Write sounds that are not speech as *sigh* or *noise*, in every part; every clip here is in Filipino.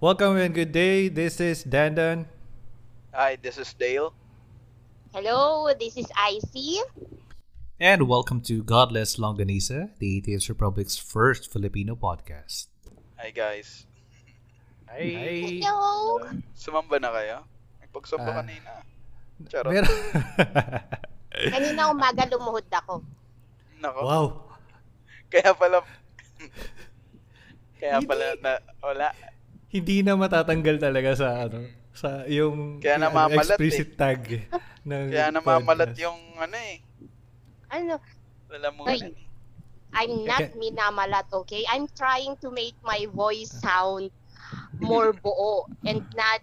Welcome and good day. This is Dandan. Hi, this is Dale. Hello, this is Icy. And welcome to Godless Longanisa, the Atheist Republic's first Filipino podcast. Hi, guys. Hi. Hello. Sumamba na kayo? Nagpagsamba Ah. kanina. Charot. Mer- *laughs* Kanina umaga lumuhod ako. Nako. wow. Kaya pala... *laughs* Kaya pala na... Wala. Hindi na matatanggal talaga sa ano sa yung Kaya namamalat explicit tag *laughs* ng Kaya namamalat podcast. yung ano eh. Ano? Alam mo Ay. ano. I'm not Okay. minamalat, okay? I'm trying to make my voice sound more buo and not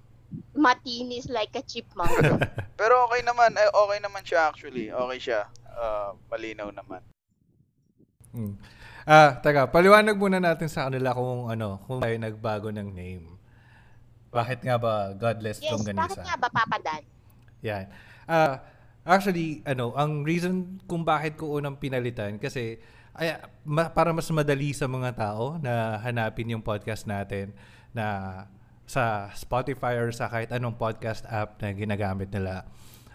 matinis like a chipmunk. *laughs* Pero okay naman. Eh, okay naman siya actually. Okay siya. Ah, malinaw naman. Mm. Ah, taga, paliwanag muna natin sa kanila kung ano, kung tayo nagbago ng name. Bakit nga ba Godless yes, bakit Longganisa? nga ba, Papa Dan? Yan. Ah, actually, ano, ang reason kung bakit ko unang pinalitan kasi ay, ma- para mas madali sa mga tao na hanapin yung podcast natin na sa Spotify or sa kahit anong podcast app na ginagamit nila.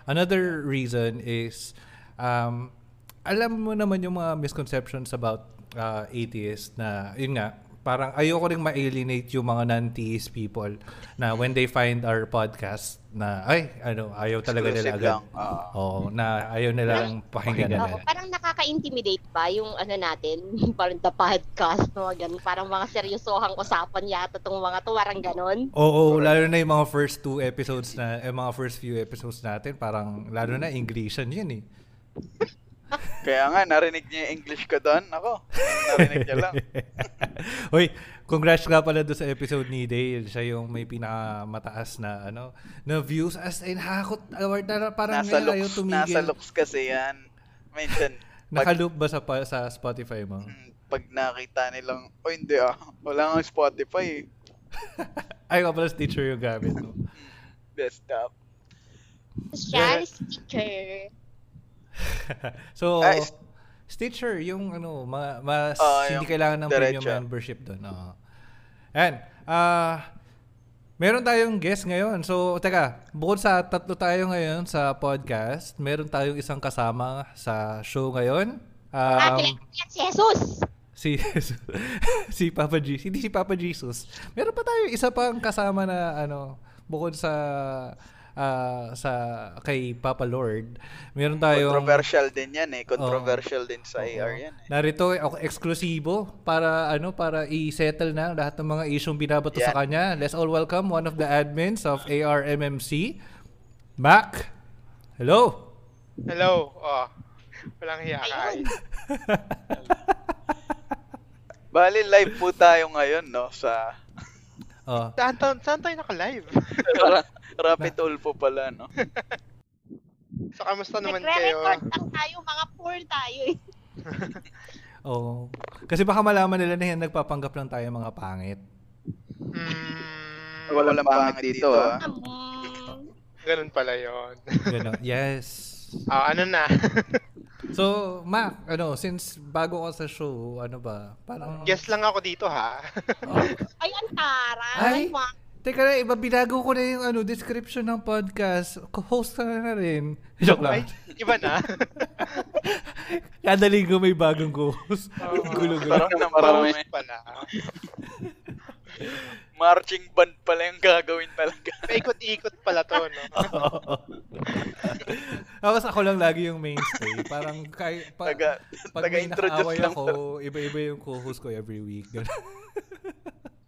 Another reason is um, alam mo naman yung mga misconceptions about uh, atheists na yun nga parang ayoko ring ma-alienate yung mga non-theist people na when they find our podcast na ay ano ayaw talaga nila agad. lang. Ah. Oo, na ayaw nilang pakinggan Oo, nila. parang nakaka-intimidate ba yung ano natin, *laughs* parang the podcast, mga ganun, parang mga seryosohang usapan yata tong mga to, parang ganun. Oo, lalo na yung mga first two episodes na, eh, mga first few episodes natin, parang lalo na Englishan yun eh. Kaya nga, narinig niya yung English ko doon. Ako, narinig niya lang. *laughs* Hoy, congrats nga pala doon sa episode ni Dale. Siya yung may pinakamataas na ano, na views as in hakot award na parang Nasa ngayon ayaw looks, tumigil. nasa looks kasi yan. Minsan, *laughs* Nakaloop ba sa sa Spotify mo? mm, pag nakita nilang, oh hindi ah, wala nga Spotify eh. *laughs* Ay, nga pala Stitcher yung gamit mo. Desktop. Share sticker. *laughs* so, is- Stitcher, yung ano, ma, mas Ah, hindi kailangan ng premium diretso. membership doon. Oo. And, ah, meron tayong guest ngayon. So, teka, bukod sa tatlo tayo ngayon sa podcast, meron tayong isang kasama sa show ngayon. Um, si Jesus! si *laughs* si Papa Jesus. Hindi si Papa Jesus. Meron pa tayo isa pang kasama na ano, bukod sa ah, sa kay Papa Lord. Meron tayong Controversial din yan eh. Controversial din sa Oo. AR yan eh. Narito ako eksklusibo para ano para i-settle na lahat ng mga isyong binabato sa Yan. kanya. Let's all welcome one of the admins of ARMMC, Mac. Hello. Hello. Oh. Walang hiya ka. *laughs* Bali, live po tayo ngayon, no? Sa Oh. Saan, saan tayo naka-live? Ra- Rapid Ulpo pala, no? *laughs* so, kamusta naman kayo? Nagre-record lang tayo, mga poor tayo eh. *laughs* Oh. Kasi baka malaman nila na yan nagpapanggap lang tayo mga pangit. Hmm, Walang pangit dito, ah. Um, ganun pala yon. Ganon. *laughs* yes. Ah, ano na? So, Mac, ano, since bago ka sa show, ano ba? Parang Guess lang ako dito ha. Oh. ay, ang taray. Ay. Teka na, iba binago ko na yung ano, description ng podcast. Host ka na, na rin. Joke Ay, lang. iba na. *laughs* Kada linggo may bagong host. *laughs* Oo. Gulo-gulo. Parang Ng marami. post pala. *laughs* Marching band pala yung gagawin talaga. Paikot-ikot pala to, no? Tapos ako lang lagi yung mainstay. Parang kay, pa, Taga, pag may taga-introduce nakaaway lang ako, to. iba-iba yung co-host ko every week.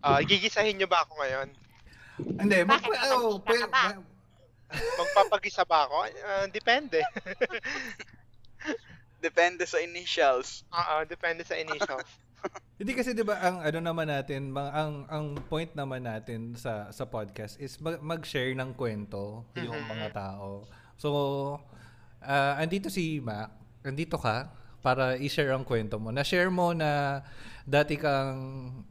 Ah, gigisahin nyo ba ako ngayon? Hindi, mag, oh, ka ba? Magpapagisa ba ako? Ah, depende. *laughs* Depende sa initials. Oo, depende sa initials. *laughs* Hindi kasi 'di ba ang ano naman natin, mga, ang ang point naman natin sa sa podcast is mag- mag-share ng kwento yung Mhm. mga tao. So ah, andito si Mac, andito ka para i-share ang kwento mo. Na-share mo na dati kang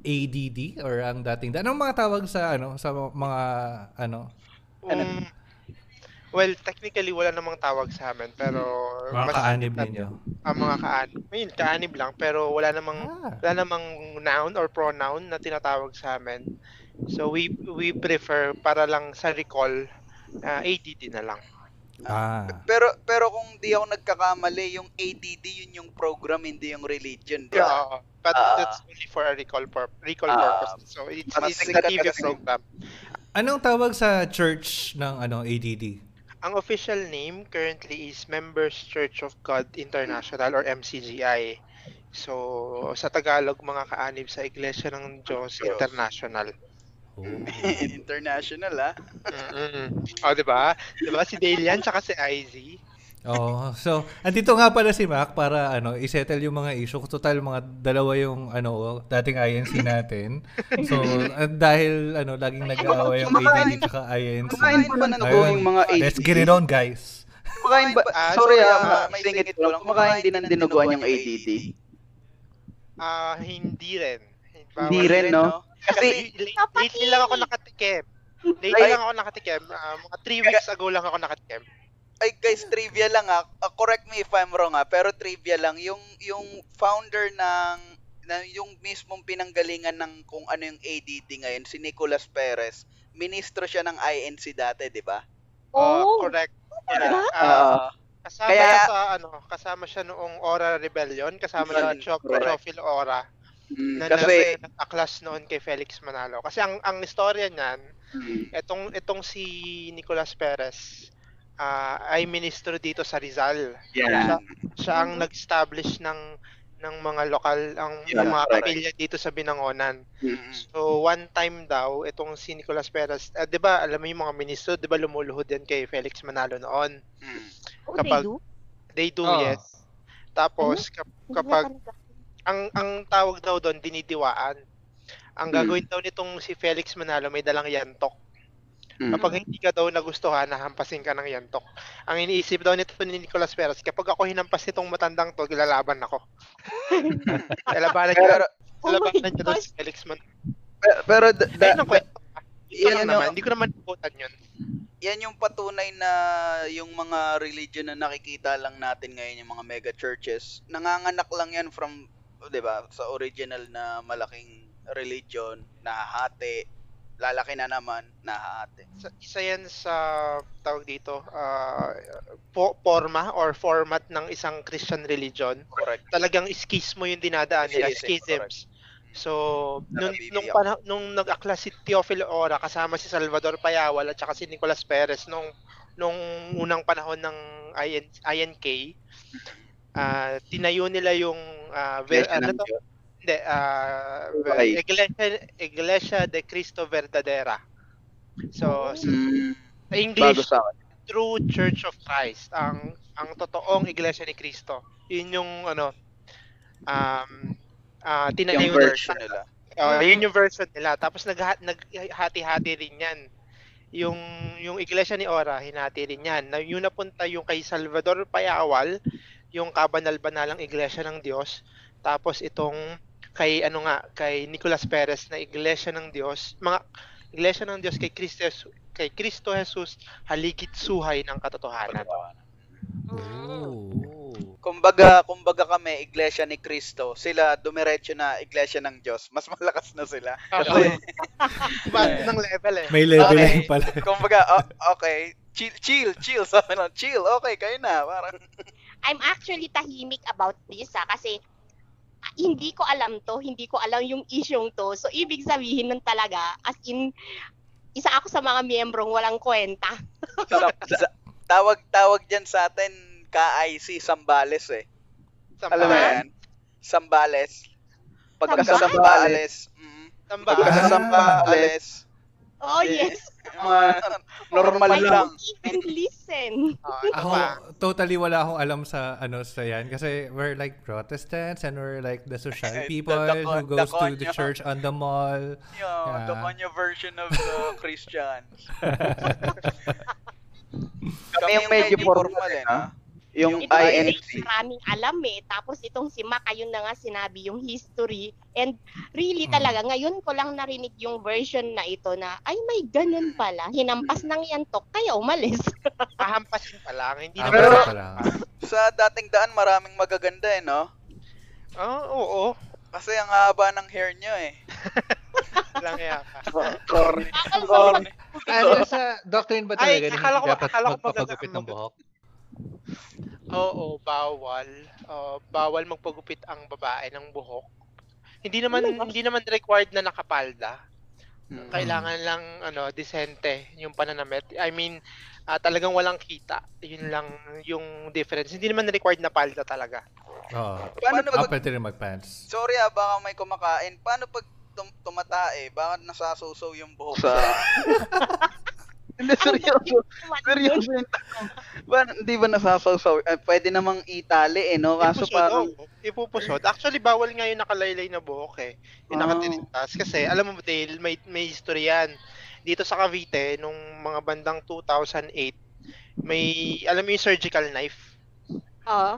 ADD or ang dating anong mga tawag sa ano sa mga ano Um, well, technically wala namang tawag sa amin, pero mga mas- kaanib ninyo. ang mga kaanib. Ayun, kaanib lang, pero wala namang Ah. wala namang noun or pronoun na tinatawag sa amin. So we we prefer para lang sa recall uh, ADD na lang. Ah. Pero pero kung di ako nagkakamali, yung ADD yun yung program, hindi yung religion. di ba? Yeah, but Ah. that's only for a recall pur- recall Ah. purpose. So it's, Mas a program. Anong tawag sa church ng ano ADD? Ang official name currently is Members Church of God International or MCGI. So, sa Tagalog, mga kaanib sa Iglesia ng Diyos Diyos. International. Oh. *laughs* International, ah. Mm-mm. O, di ba? Di ba? Si Dalian tsaka si IZ. Oh, so andito nga pala si Mac para ano, i-settle yung mga issue. Total mga dalawa yung ano, dating INC natin. So *laughs* uh, dahil ano, laging nag-aaway yung ADD tsaka INC. Kumakain pa ng dugo yung mga ADD. Let's get it on, guys. Kumakain ba? Ah, Sorry ah, ah, may singit ko lang. ko. Kumakain din ng dinuguan yung ADD. Ah, hindi rin. Hindi rin, no? Kasi Kasi, late, lately lang ako nakatikim. Lately Ay. lang ako nakatikim. Ah, mga 3 weeks ago lang ako nakatikim. Ay guys, trivia lang ah. Uh, correct me if I'm wrong ah, pero trivia lang yung yung founder ng na yung mismong pinanggalingan ng kung ano yung ADD ngayon, si Nicolas Perez. Ministro siya ng INC dati, 'di ba? Ah, Oh, correct. talaga? Ah, ah, kasama Kaya- siya sa ano, kasama siya noong Ora Rebellion, kasama siya sa Chop correct. Chofil Ora mm, na kasi, nag- aklas noon kay Felix Manalo. Kasi ang ang istorya niyan, mm, etong etong si Nicolas Perez ah, ay ministro dito sa Rizal. yan. Siya ang nag-establish ng ng mga lokal ang Yeah, ng mga kapilya dito sa Binangonan. Mm, So one time daw itong si Nicolas Perez, ah, 'di ba, alam mo yung mga ministro, 'di ba lumuluhod yan kay Felix Manalo noon. Mm. oh, kapag- they do? They do, Oh. yes. Tapos kap- Hindi kapag. Ang ang tawag daw doon dinidiwaan. Ang Hmm. gagawin daw nitong si Felix Manalo may dalang yantok. mm. Kapag hindi ka daw nagustuhan, nahampasin ka ng yantok. Ang iniisip daw nito ni Nicolas Perez, kapag ako hinampas nitong matandang to, lalaban ako. *laughs* lalabanan niya, Oh lalabanan niya daw si Felix Manalo. Pero, pero da, da, Ayun ang kwento. Ito Yan naman, hindi ko naman ibutan yun. yan yung patunay na yung mga religion na nakikita lang natin ngayon, yung mga mega churches, nanganganak lang yan from, 'di ba, sa original na malaking religion, nahahati, lalaki na naman, nahahati. Sa- Isa yan sa tawag dito, ah, po- forma or format ng isang Christian religion. Correct. talagang schismo yung dinadaan nila, Schism, schisms. So, nung, nung, pana, nung nag-akla si Teofilo Ora kasama si Salvador Payawal at saka si Nicolas Perez nung nung unang panahon ng IN, INK, ah tinayo nila yung Iglesia ano to? Hindi, ah, Okay. Iglesia, Iglesia de Cristo Verdadera. So, sa Mm, bago English, sa. True Church of Christ, ang ang totoong iglesia ni Kristo. Yun yung ano um ah tinayo Yung version. nila. Ah, yun yung version nila. Tapos nagha- naghati-hati rin 'yan. Yung yung iglesia ni Ora, hinati rin 'yan. Na yun napunta yung kay Salvador Payawal, yung kabanal-banalang iglesia ng Diyos. Tapos itong kay ano nga, kay Nicolas Perez na iglesia ng Diyos, mga iglesia ng Diyos kay Kristo kay Kristo Jesus haligit suhay ng katotohanan. Oh. Kumbaga, kumbaga kami, iglesia ni Cristo. Sila, dumiretso na iglesia ng Diyos. Mas malakas na sila. Kasi *laughs* iba ng level eh. May leveling Okay. pala. Kumbaga, o- okay, chill, chill, chill. Sabi lang, chill, okay, kayo na. Parang, I'm actually tahimik about this ha, kasi ah, hindi ko alam to, hindi ko alam yung isyong to. So, ibig sabihin nun talaga, as in, isa ako sa mga miyembrong walang kwenta. sa, *laughs* sa- tawag, tawag dyan sa atin, KIC, Sambales eh. Alam mo Samba. yan? Sambales. Pagka Sambales? Sambales. Mm, Sambales. Oh, eh, yes. mga normal I lang. even listen. Ano Ako, totally wala akong alam sa ano sa yan. Kasi we're like Protestants and we're like the social *laughs* The- people the who goes the to the church on the mall. The Yeah. Konya version of the *laughs* Christians. *laughs* Kami yung medyo formal eh, eh, no? no? Yung Ito INC. maraming alam eh. Tapos itong si Mac, ayun na nga sinabi yung history. And really Mm. talaga, ngayon ko lang narinig yung version na ito na, ay may ganun pala. Hinampas ng yantok, kaya umalis. *laughs* Pahampasin pa lang. Hindi Ah. Pero- pala. Sa dating daan, maraming magaganda eh, no? Ah, oo. Kasi ang haba ng hair nyo eh. Lang ya ka. Corny. Corny. Ano sa doctrine ba Ay, talaga na akala ko- akala ko magpapagupit ng buhok? Oo, bawal. Oh, bawal magpagupit ang babae ng buhok. Hindi naman Oh hindi naman required na nakapalda. Mm. Kailangan lang ano, disente yung pananamit. I mean, ah, talagang walang kita. Yun lang yung difference. Hindi naman required na palda talaga. Oo. Paano Ah, pag, pwede rin mag-pants. sorry ah, baka may kumakain. Paano pag tum- tumatae? Bakit nasasusaw yung buhok? Sa... *laughs* Hindi, seryoso. Seryoso yung tanong. Ba, hindi ba nasasawsaw? Eh, pwede namang itali eh, no? Kaso Ipusod, parang... oo. Ipupusod. Actually, bawal nga yung nakalaylay na buhok eh. Yung nakatirintas. Kasi, alam mo, Dale, may, may history yan. Dito sa Cavite, nung mga bandang 2008, may, alam mo yung surgical knife? Oo.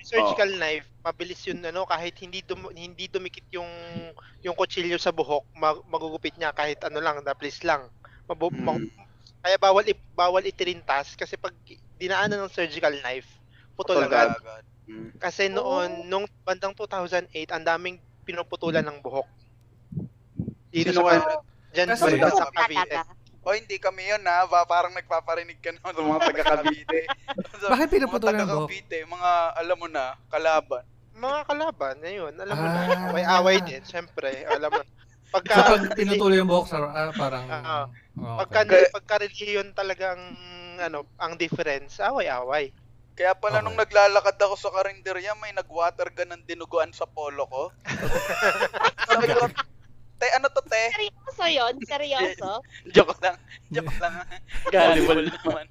Yung surgical knife, mabilis yun, ano, kahit hindi dum, hindi dumikit yung yung kutsilyo sa buhok, mag, magugupit niya kahit ano lang, daplis lang. Mabu, Mm. Kaya bawal i- bawal itirintas kasi pag dinaanan ng surgical knife, putol agad. Agad. Mm. Kasi noon, nung bandang 2008, ang daming pinuputulan ng buhok. Dito Sino sa kaya? Diyan sa sa Cavite. talaga. O hindi kami yun ha, ba, parang nagpaparinig ka naman sa mga taga-Cavite. Sa *laughs* Bakit pinuputulan ng buhok? taga-Cavite, mga alam mo na, kalaban. Mga kalaban, ayun, alam mo Ah. na. May away din, syempre. Alam mo. Pagka, So pag pinutuloy yung buhok sa ah, parang... Ah, Oh, pagka, okay. pagka religion talagang ano, ang difference, away-away. Kaya pala Okay. nung naglalakad ako sa karinderya, may nag-water gun ng dinuguan sa polo ko. *laughs* Sabi ko, te, ano to, te? Seryoso yun? Seryoso? *laughs* Joke lang. Joke lang. Gullible naman.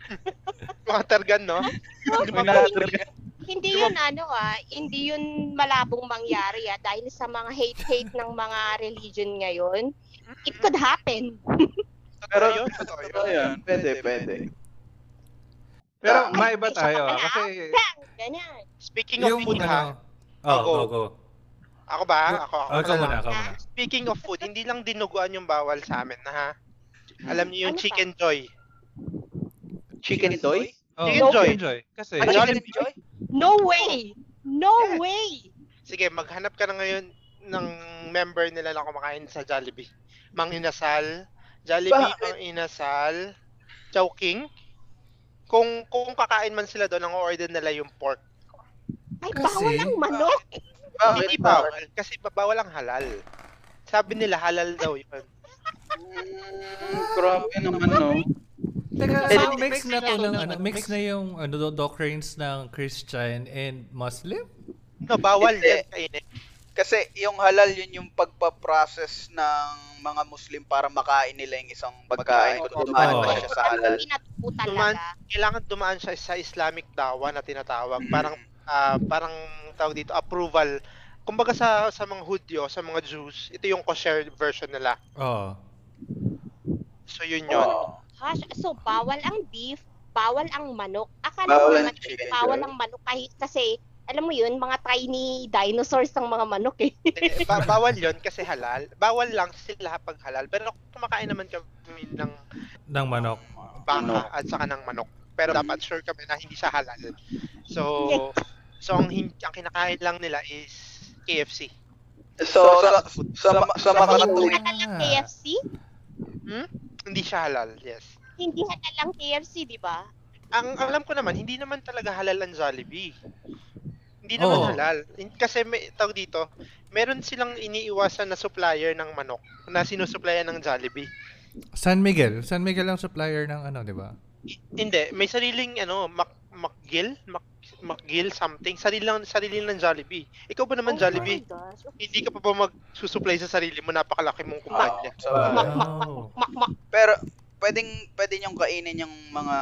Water gun, no? hindi, hindi yun ano ah, hindi yun malabong mangyari ah dahil sa mga hate-hate ng mga religion ngayon. It could happen. *laughs* Pero yun, totoo yun. Pwede, pwede. Pero Ah, maiba tayo ah, kasi Ganyan. Speaking of yung food, ha? ano... Oh, Ako. go, go. Ako ba? Ako, ako. Oh, ikaw muna, lang. ikaw muna. Speaking of food, hindi lang dinuguan yung bawal sa amin, na ha? Alam niyo yung Ano chicken joy. Chicken toy? Oh, Chicken Joy. Enjoy. Kasi... Ay, Chicken. Joy? No way! No Yes. way! Sige, maghanap ka na ngayon ng member nila na kumakain sa Jollibee. Mang Inasal, Jollibee, Bakit? Mang Inasal, Chowking. Kung kung kakain man sila doon, ang order nila yung pork. Ay, Kasi- bawal ang manok. Bakit? Hindi bawal, kasi ba- bawal ang halal. Sabi nila halal daw yun. Grabe naman, no? Teka, so mix na to ng ano, mix na yung ano do- doctrines ng Christian and Muslim? No, bawal yan kainin. Kasi yung halal yun yung pagpa-process ng mga Muslim para makain nila yung isang pagkain. Kung dumaan Oo. ba siya sa halal. Dumaan, kailangan dumaan siya sa Islamic dawa na tinatawag. Mm. Parang ah, parang tawag dito approval. Kumbaga sa sa mga Hudyo, sa mga Jews, ito yung kosher version nila. Oh. So yun yun. Oo. Gosh, so bawal ang beef, bawal ang manok. Akala Bawal ko naman chicken bawal ang manok kahit kasi alam mo yun, mga tiny dinosaurs ang mga manok eh. Ba- bawal yun kasi halal. Bawal lang sila pag halal. Pero kumakain naman kami ng Ng manok. baka Manok. at saka ng manok. Pero dapat sure kami na hindi siya halal. So, so ang, hin- ang kinakain lang nila is KFC. So, sa, sa, sa mga Hindi katulik, halal ang KFC? Hmm? Hindi siya halal, yes. Hindi halal ang KFC, di ba? Ang alam ko naman, hindi naman talaga halal ang Jollibee. Hindi naman Oo. halal. Kasi may tawag dito, meron silang iniiwasan na supplier ng manok na sinusupplyan ng Jollibee. San Miguel. San Miguel ang supplier ng ano, di ba? Hindi, may sariling ano, Mac McGill, Mac McGill something, sarili lang sarili ng Jollibee. Ikaw ba naman Oh Jollibee? Hindi ka pa ba magsusupply sa sarili mo? Napakalaki mong kumpanya. Sa- Mak, mak, Oh. mak, mak. Pero pwedeng pwede niyong kainin yung mga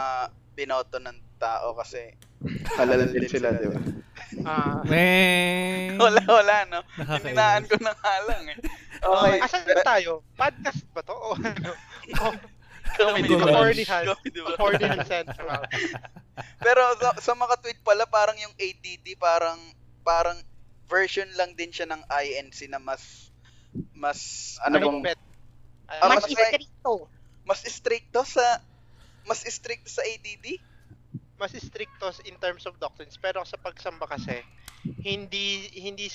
binoto ng tao kasi halal din sila, di ba? Ah, Meh. wala wala no. Hininaan ko na nga lang eh. Okay. asan na tayo? Podcast ba to? O ano? *laughs* Kami di ba? Kami di ba? Hornihan Central. *laughs* Pero sa, sa mga tweet pala parang yung ADD parang parang version lang din siya ng INC na mas mas Ano bang-. Ah, Mas mas- stricto. mas stricto sa mas stricto sa ADD? Mas stricto in terms of doctrines pero sa pagsamba kasi hindi hindi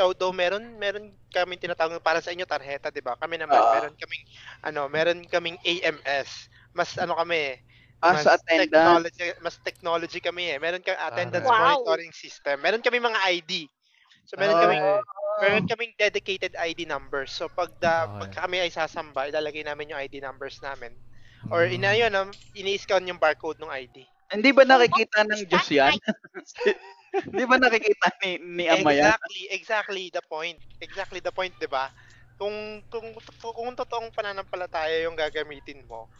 although meron meron kami tinatawag para sa inyo tarjeta 'di ba kami naman Ah. meron kaming ano meron kaming AMS mas ano kami Ah, sa attendance. technology mas technology kami eh meron kami attendance Wow. monitoring system meron kami mga ID so meron kami okay. meron kaming dedicated ID numbers so pag da, Okay. pag kami ay sasamba ilalagay namin yung ID numbers namin or Mm. ina yun um, ini-scan yung barcode ng ID Hindi ba nakikita ng Diyos yan? *laughs* Hindi ba nakikita ni, ni Ama yan? Exactly, exactly the point. Exactly the point, 'di ba? Kung kung kung totoong pananampalataya yung gagamitin mo,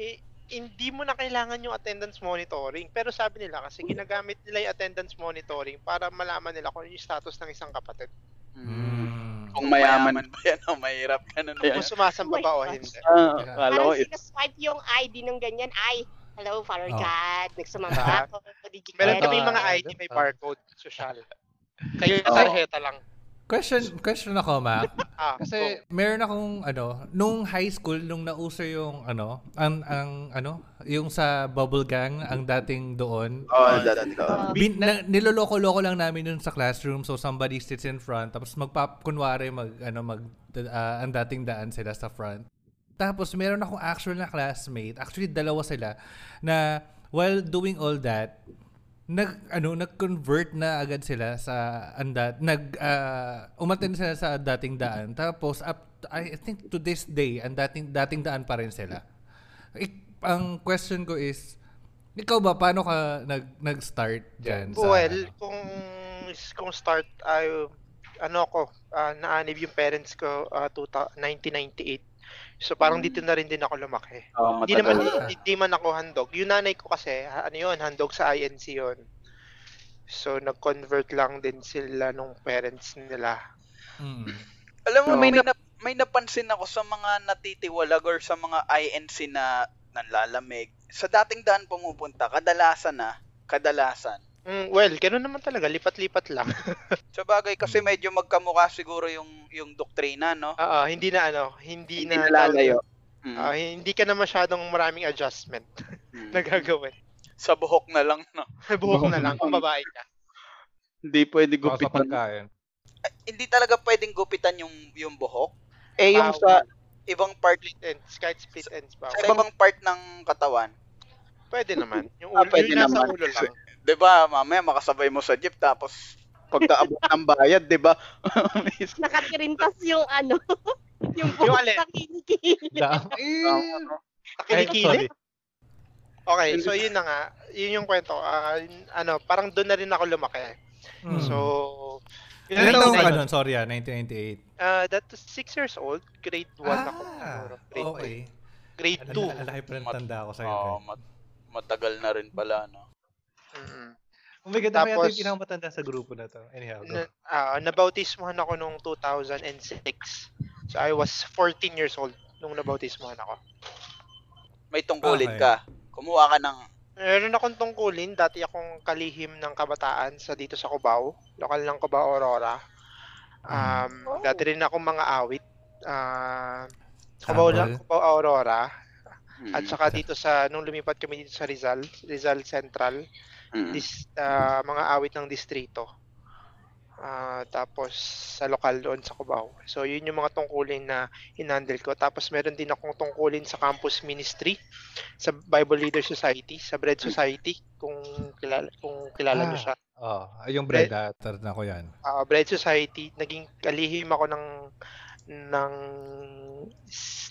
eh, hindi mo na kailangan yung attendance monitoring. Pero sabi nila kasi ginagamit nila yung attendance monitoring para malaman nila kung ano yung status ng isang kapatid. Mm. Kung mayaman. ba yan o mahirap ganun ba yan? Kung sumasamba Oh ba o gosh. hindi. Ah, kala ko, Parang sinaswipe yung ID ng ganyan. Ay, hello, Father Oh. God. Nagsumamba ako. *laughs* Meron kami mga ID may barcode social. Kayo Oo. tarjeta lang. Question, question ako, Mac. *laughs* Ah, Kasi meron akong ano, nung high school nung nauso yung ano, ang ang ano, yung sa bubble gang ang dating doon. Oh, that, that, Uh, Bin, na, niloloko-loko lang namin yun sa classroom so somebody sits in front tapos magpap kunwari mag ano mag ah, ang dating daan sila sa front. Tapos meron akong actual na classmate, actually dalawa sila na while doing all that nag ano nag-convert na agad sila sa andat nag uh, umattend sila sa dating daan tapos up I think to this day ang dating dating daan pa rin sila. Ik, ang question ko is ikaw ba paano ka nag nag-start diyan sa Well, ano? kung kung start ay ano ako, ah, naanib yung parents ko ah, 2000 1998. So parang dito na rin din ako lumaki. Oh, Hindi naman hindi man ako handog. Yung nanay ko kasi, ha- ano yun, handog sa INC yun. So nag-convert lang din sila nung parents nila. Mm. Alam mo, So, may, na, may napansin ako sa mga natitiwalag or sa mga INC na nanlalamig. Sa dating daan pumupunta, kadalasan na, kadalasan. Mm, well, ganoon naman talaga, lipat-lipat lang. *laughs* Sa bagay, kasi medyo magkamukha siguro yung yung doktrina, no? Oo, hindi na ano, hindi, Hindi na nalalayo. Mm. Ah, hindi ka na masyadong maraming adjustment *laughs* Mm. na gagawin. Sa buhok na lang, no? Buhok na lang kung babae ka. Hindi pwede Baka sa gupitan. pagkain. Ay, hindi talaga pwedeng gupitan yung yung buhok. Eh, yung sa, Ibang part, Split ends, kahit split ends ba? sa ibang part ng katawan. Pwede naman. Yung Ah, ulo, pwede yung nasa naman. ulo lang. 'Di ba? Mamaya makasabay mo sa jeep tapos pagkaabot ng bayad, di ba? *laughs* Nakatirintas yung ano, *laughs* yung buhok sa kinikili. Okay, so yun na nga. Yun yung kwento. Ah, yun- ano, parang doon na rin ako lumaki. Mm. So, yun Ilan taong taon ka na- nun? Sorry ah, 1998. Ah, that was 6 years old. Grade 1 ako. siguro. Grade Ah, okay. one. Grade Ang 2. ang laki pa Mat- tanda ako sa'yo. oh, mat- matagal na rin pala, no? Mm-mm. Oh my God, Tapos- yung pinakamatanda sa grupo na to. Anyhow, go. Na, ah, nabautismohan ako nung 2006. So, I was 14 years old nung nabautismohan ako. May tungkulin Okay. ka. Kumuha ka ng Meron akong tungkulin. Dati akong kalihim ng kabataan sa dito sa Cubao. Lokal ng Cubao, Aurora. Um, Oh. Dati rin akong mga awit. Ah, Cubao, lang? Cubao, Aurora. Mm. At saka dito sa, nung lumipat kami dito sa Rizal, Rizal Central, Mm. dis, ah, mga awit ng distrito. Ah, tapos sa lokal doon sa Cubao. So yun yung mga tungkulin na hinandle ko. Tapos meron din akong tungkulin sa campus ministry, sa Bible Leader Society, sa Bread Society, kung kilala, kung kilala niyo Ah. siya. Oh, yung bread ah, tar na ko yan. Ah, Bread Society, naging kalihim ako ng ng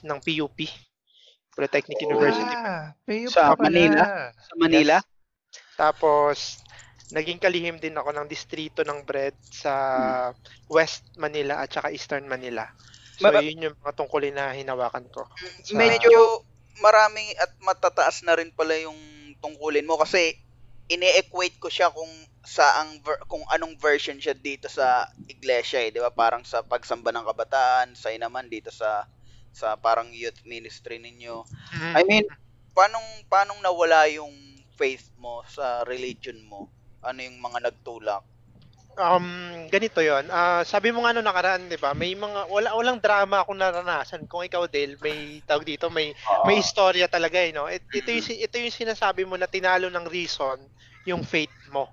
ng PUP, Polytechnic University. Ah, payo Sa pa pala. Manila? Sa Manila? Tapos, naging kalihim din ako ng distrito ng bread sa West Manila at saka Eastern Manila. So, Mara- yun yung mga tungkulin na hinawakan ko. Sa- medyo marami at matataas na rin pala yung tungkulin mo kasi ine-equate ko siya kung sa ang ver- kung anong version siya dito sa iglesia eh, 'di ba? Parang sa pagsamba ng kabataan, sa naman dito sa sa parang youth ministry ninyo. I mean, Paano paano nawala yung faith mo sa religion mo? Ano yung mga nagtulak? Um, ganito yon. Ah, sabi mo nga no nakaraan, 'di ba? May mga wala walang drama akong naranasan. Kung ikaw Dale, may tawag dito, may may istorya talaga eh, no? It- Ito yung ito yung sinasabi mo na tinalo ng reason yung faith mo.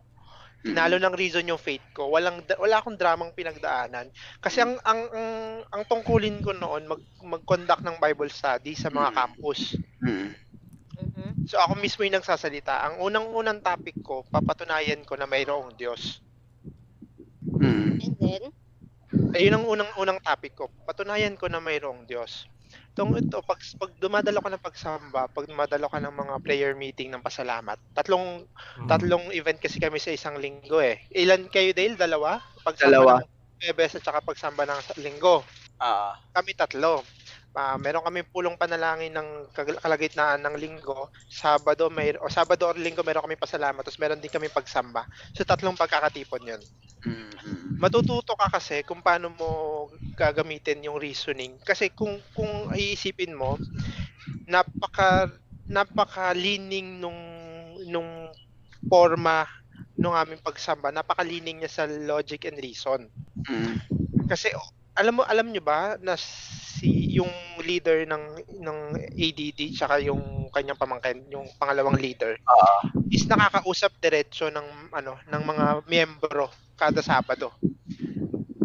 Tinalo ng reason yung faith ko. Walang wala akong dramang pinagdaanan. Kasi ang ang ang, ang tungkulin ko noon mag mag-conduct ng Bible study sa mga campus. So ako mismo yung nagsasalita. Ang unang-unang topic ko, papatunayan ko na mayroong Diyos. Mm. And then, Ayun ang unang-unang topic ko. Patunayan ko na mayroong Diyos. Itong ito, pag, pag dumadalo ka ng pagsamba, pag dumadalo ka ng mga prayer meeting ng pasalamat, tatlong Mm. tatlong event kasi kami sa isang linggo eh. Ilan kayo Dale? Dalawa? Pagsamba Dalawa. ng Bebes at saka pagsamba ng linggo. Ah, Kami tatlo. Ah, meron kami pulong panalangin ng kalagitnaan ng linggo. Sabado may o Sabado or linggo meron kami pasalamat, tapos meron din kami pagsamba. So tatlong pagkakatipon 'yon. Mm. Matututo ka kasi kung paano mo gagamitin yung reasoning. Kasi kung kung iisipin mo, napaka napaka-leaning nung nung forma nung aming pagsamba, napaka-leaning niya sa logic and reason. Mm. Kasi alam mo alam niyo ba na si yung leader ng ng ADD tsaka yung kanyang pamangkin, yung pangalawang leader Ah. is nakakausap diretso ng ano ng mga miyembro kada Sabado.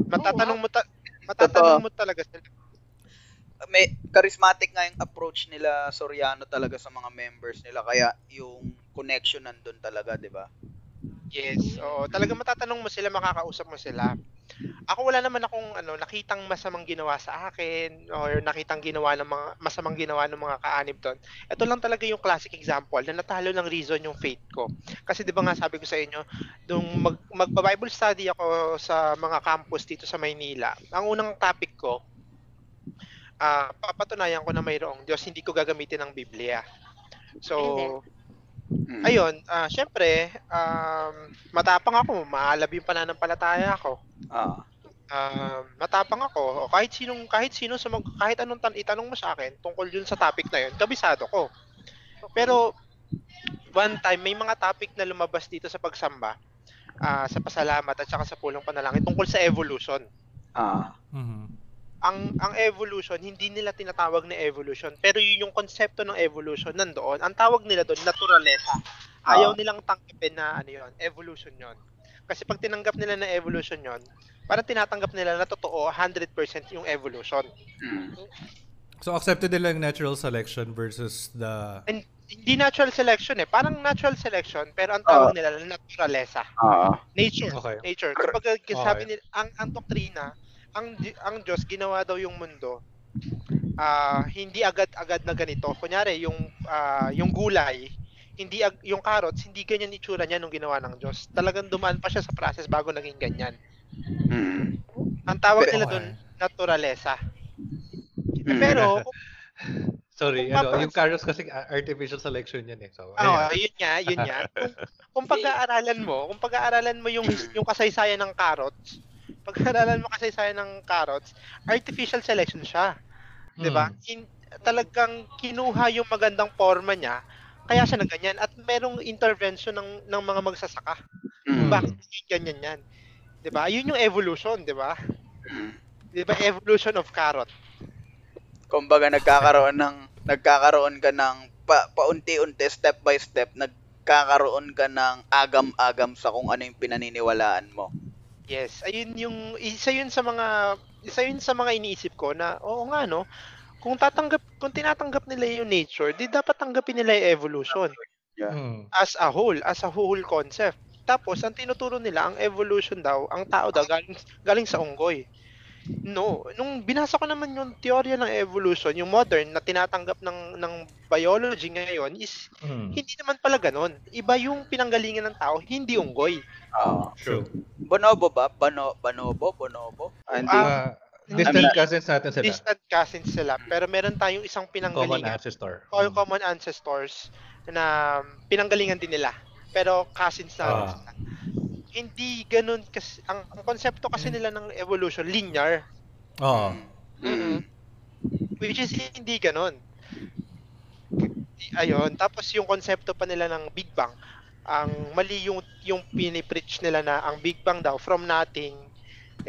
Matatanong mo ta- matatanong mo talaga sila. may charismatic nga yung approach nila Soriano talaga sa mga members nila kaya yung connection nandun talaga, 'di ba? Yes, oo. Talaga matatanong mo sila, makakausap mo sila. Ako wala naman akong ano, nakitang masamang ginawa sa akin or nakitang ginawa ng mga masamang ginawa ng mga kaanib doon. Ito lang talaga yung classic example na natalo ng reason yung faith ko. Kasi 'di ba nga sabi ko sa inyo, nung mag magba-Bible study ako sa mga campus dito sa Maynila, ang unang topic ko ah papatunayan ko na mayroong Diyos, hindi ko gagamitin ang Biblia. So, Mm. ayun, ah syempre, um, matapang ako, maalab yung pananampalataya ako. Ah. Um, matapang ako, o kahit sinong kahit sino sa mag, kahit anong tan itanong mo sa akin tungkol yun sa topic na yun, kabisado ko. Pero one time may mga topic na lumabas dito sa pagsamba, ah, sa pasalamat at saka sa pulong panalangin tungkol sa evolution. Ah. Mhm. Ang ang evolution hindi nila tinatawag na evolution, pero yun yung konsepto ng evolution nandoon. Ang tawag nila doon naturalesa. Ayaw Ah. nilang tanggapin na ano yun, evolution yun. Kasi pag tinanggap nila na evolution yun, parang tinatanggap nila na totoo 100% yung evolution. Mm. So accepted nila yung natural selection versus the And hindi natural selection eh. Parang natural selection, pero ang tawag Ah. nila na naturalesa. Ah. Nature. Okay. Nature. Kapag sabi Okay. nila, ang, ang doktrina, ang, ang Diyos ginawa daw yung mundo, ah hindi agad-agad na ganito. Kunyari, yung, ah, yung gulay, hindi ag- yung carrots, hindi ganyan itsura niya nung ginawa ng Diyos. Talagang dumaan pa siya sa process bago naging ganyan. Mm. Ang tawag nila doon, naturalesa. Mm. Pero, *laughs* Sorry, Kung ano, yung carrots kasi artificial selection yan eh. So, Ah, ayan. yun nga, yun nga. *laughs* Kung, kung pag-aaralan mo, kung pag-aaralan mo yung his- yung kasaysayan ng carrots, pag-aaralan mo kasaysayan ng carrots, artificial selection siya. 'Di ba? Mm. In, talagang kinuha yung magandang forma niya, kaya siya na ganyan at merong intervention ng ng mga magsasaka. Mm. Bakit ganyan yan? 'Di ba? Yun yung evolution, 'di ba? Mm. 'Di ba? Evolution of carrot. Kumbaga nagkakaroon ng nagkakaroon ka ng pa, paunti-unti step by step nagkakaroon ka ng agam-agam sa kung ano yung pinaniniwalaan mo. Yes, ayun yung isa yun sa mga isa yun sa mga iniisip ko na oo nga no. Kung tatanggap kung tinatanggap nila yung nature, di dapat tanggapin nila yung evolution Mm. as a whole, as a whole concept. Tapos ang tinuturo nila ang evolution daw, ang tao daw galing galing sa unggoy. No, nung binasa ko naman yung teorya ng evolution, yung modern na tinatanggap ng ng biology ngayon is Mm. hindi naman pala ganun. Iba yung pinanggalingan ng tao, hindi unggoy. Ah. True. bonobo ba? Bano, bonobo? Bonobo? Ah, hindi. Ah, distant Hindi. cousins natin sila. Distant cousins sila, pero meron tayong isang Common pinanggalingan. ancestor. all Mm. common ancestors na pinanggalingan din nila. Pero cousins na Ah. sila. Hindi ganun kasi ang, ang konsepto kasi nila ng evolution linear, Oo. Mm. which is hindi ganun. Ayun, tapos yung konsepto pa nila ng Big Bang, ang mali yung yung pinipreach nila na ang Big Bang daw from nothing